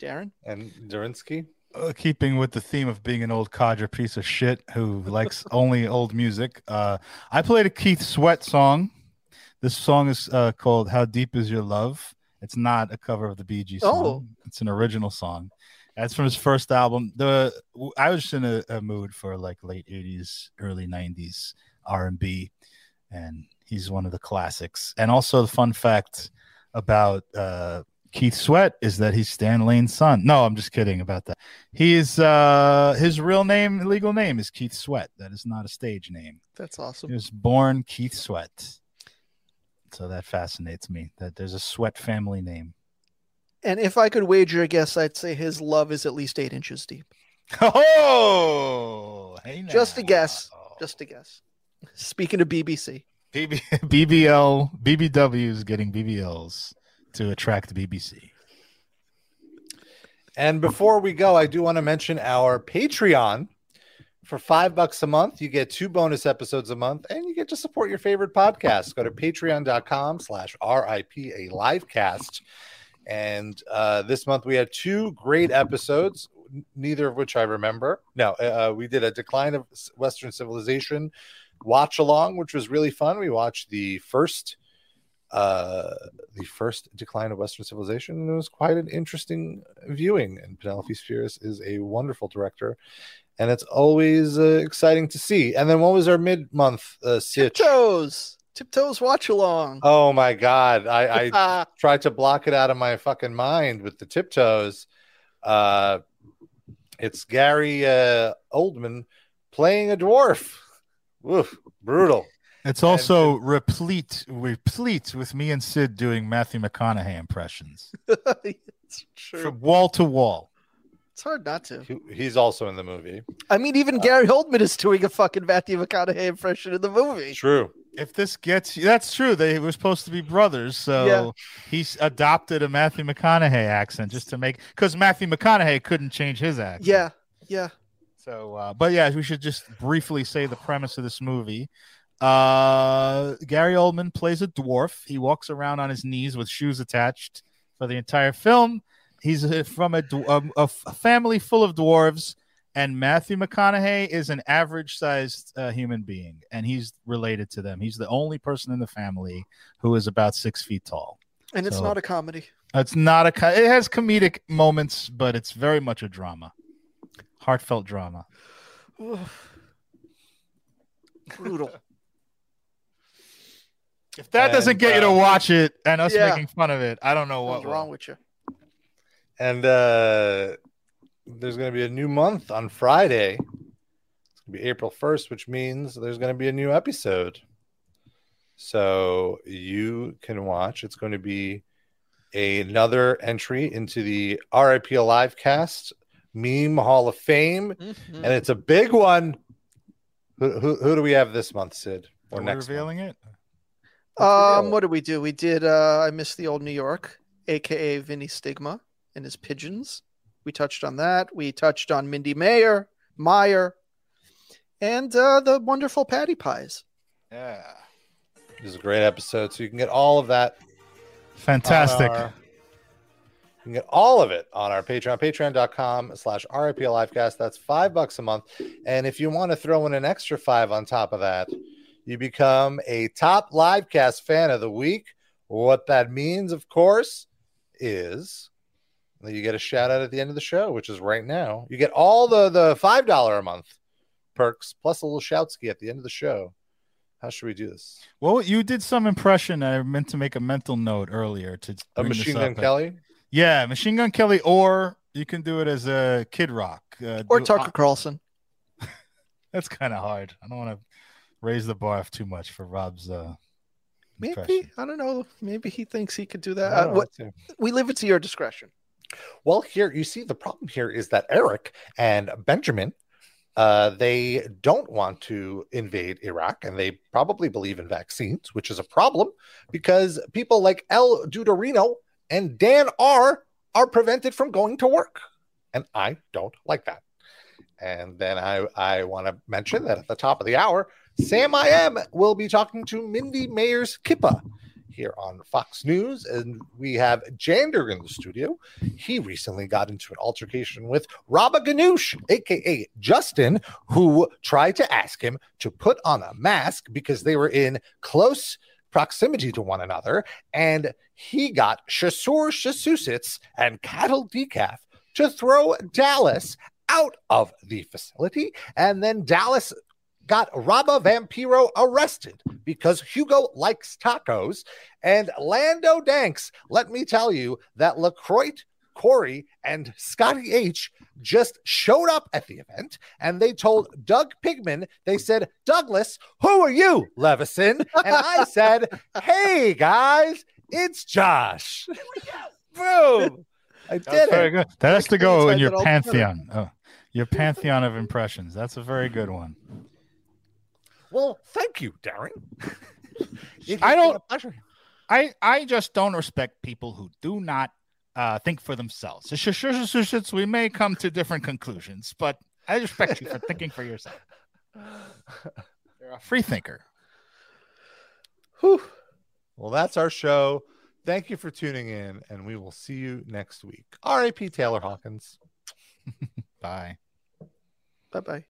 Darren. And Durinsky? Uh, keeping with the theme of being an old codger piece of shit who likes only old music, uh, I played a Keith Sweat song. This song is uh, called "How Deep Is Your Love." It's not a cover of the Bee Gees song. Oh. It's an original song. That's from his first album. The I was just in a, a mood for like late '80s, early '90s R and B, and he's one of the classics. And also, the fun fact about uh, Keith Sweat is that he's Stan Lane's son. No, I'm just kidding about that. He is uh, his real name, legal name is Keith Sweat. That is not a stage name. That's awesome. He was born Keith Sweat. So that fascinates me that there's a Sweat family name. And if I could wager a guess, I'd say his love is at least eight inches deep. Oh, hey Just a guess. Just a guess. Speaking of BBC. BB, BBL, BBW is getting BBLs to attract BBC. And before we go, I do want to mention our Patreon. For five bucks a month, you get two bonus episodes a month, and you get to support your favorite podcast. Go to patreon.com slash RIPA livecast. And uh, this month we had two great episodes, neither of which I remember. No, uh, we did a Decline of Western Civilization watch along, which was really fun. We watched the first uh the first decline of western civilization and it was quite an interesting viewing and penelope spheeris is a wonderful director and it's always uh, exciting to see and then what was our mid-month uh sitch? Tiptoes. Tiptoes watch along. oh my god i i tried to block it out of my fucking mind with the tiptoes uh it's gary uh oldman playing a dwarf Woof, brutal It's also replete, replete with me and Sid doing Matthew McConaughey impressions it's true. from wall to wall. It's hard not to. He's also in the movie I mean, even Gary Oldman is doing a fucking Matthew McConaughey impression in the movie. true If this gets you, that's true. They were supposed to be brothers, so Yeah. he's adopted a Matthew McConaughey accent just to make because Matthew McConaughey couldn't change his accent. Yeah, yeah. So, uh, but yeah, we should just briefly say the premise of this movie. Uh, Gary Oldman plays a dwarf. He walks around on his knees with shoes attached for the entire film. He's uh, from a, dw- um, a, f- a family full of dwarves, and Matthew McConaughey is an average-sized uh, human being, and he's related to them. He's the only person in the family who is about six feet tall. And it's So- not a comedy. It's not a. co- It has comedic moments, but it's very much a drama, heartfelt drama. Brutal. If that doesn't And, get you to uh, watch it and us Yeah. making fun of it, I don't know what What's wrong with you? And uh, there's going to be a new month on Friday. It's going to be April 1st, which means there's going to be a new episode. So you can watch. It's going to be another entry into the RIP Alive cast meme Hall of Fame. Mm-hmm. And it's a big one. Who, who, who do we have this month, Sid? Or Are we next month? revealing it? Um, what did we do? We did. Uh, I miss the old New York, aka Vinnie Stigma and his pigeons. We touched on that. We touched on Mindy Mayer, Meyer, and uh, the wonderful Patty Pies. Yeah. This is a great episode. So you can get all of that Fantastic. our- you can get all of it on our Patreon, patreon.com slash RIP Livecast. That's five bucks a month. And if you want to throw in an extra five on top of that, you become a top livecast fan of the week. What that means, of course, is that you get a shout out at the end of the show, which is right now. You get all the the five dollar a month perks plus a little shout ski at the end of the show. How should we do this? Well, you did some impression. I meant to make a mental note earlier to A Machine Gun but- Kelly? Yeah, Machine Gun Kelly, or you can do it as a Kid Rock uh, Or do- Tucker Carlson. That's kind of hard. I don't want to raise the bar off too much for Rob's. Uh, Maybe impression. I don't know. Maybe he thinks he could do that. Uh, what, we leave it to your discretion. Well, here you see the problem here is that Eric and Benjamin, uh, they don't want to invade Iraq, and they probably believe in vaccines, which is a problem because people like El Duderino and Dan R are prevented from going to work, and I don't like that. And then I I want to mention that at the top of the hour, Sam I am will be talking to Mindy Mayer's Kippa here on Fox News, and we have Jander in the studio. He recently got into an altercation with Rabba Ganoush, aka Justin, who tried to ask him to put on a mask because they were in close proximity to one another, and he got Shasur Shasusits and Cattle Decaf to throw Dallas out of the facility, and then Dallas got Rabba Vampiro arrested because Hugo likes tacos. And Lando Danks, let me tell you that LaCroix, Corey, and Scotty H just showed up at the event and they told Doug Pigman, they said, Douglas, who are you, Levison? And I said, hey guys, it's Josh. Boom. I That's did very it. good. That has to go in your it all together. pantheon. Oh, your pantheon of impressions. That's a very good one. Well, thank you, Darren. I don't- a pleasure. I I just don't respect people who do not uh, think for themselves. We may come to different conclusions, but I respect you for thinking for yourself. You're a free thinker. Whew. Well, that's our show. Thank you for tuning in, and we will see you next week. R.A.P. Taylor Hawkins. Bye. Bye bye.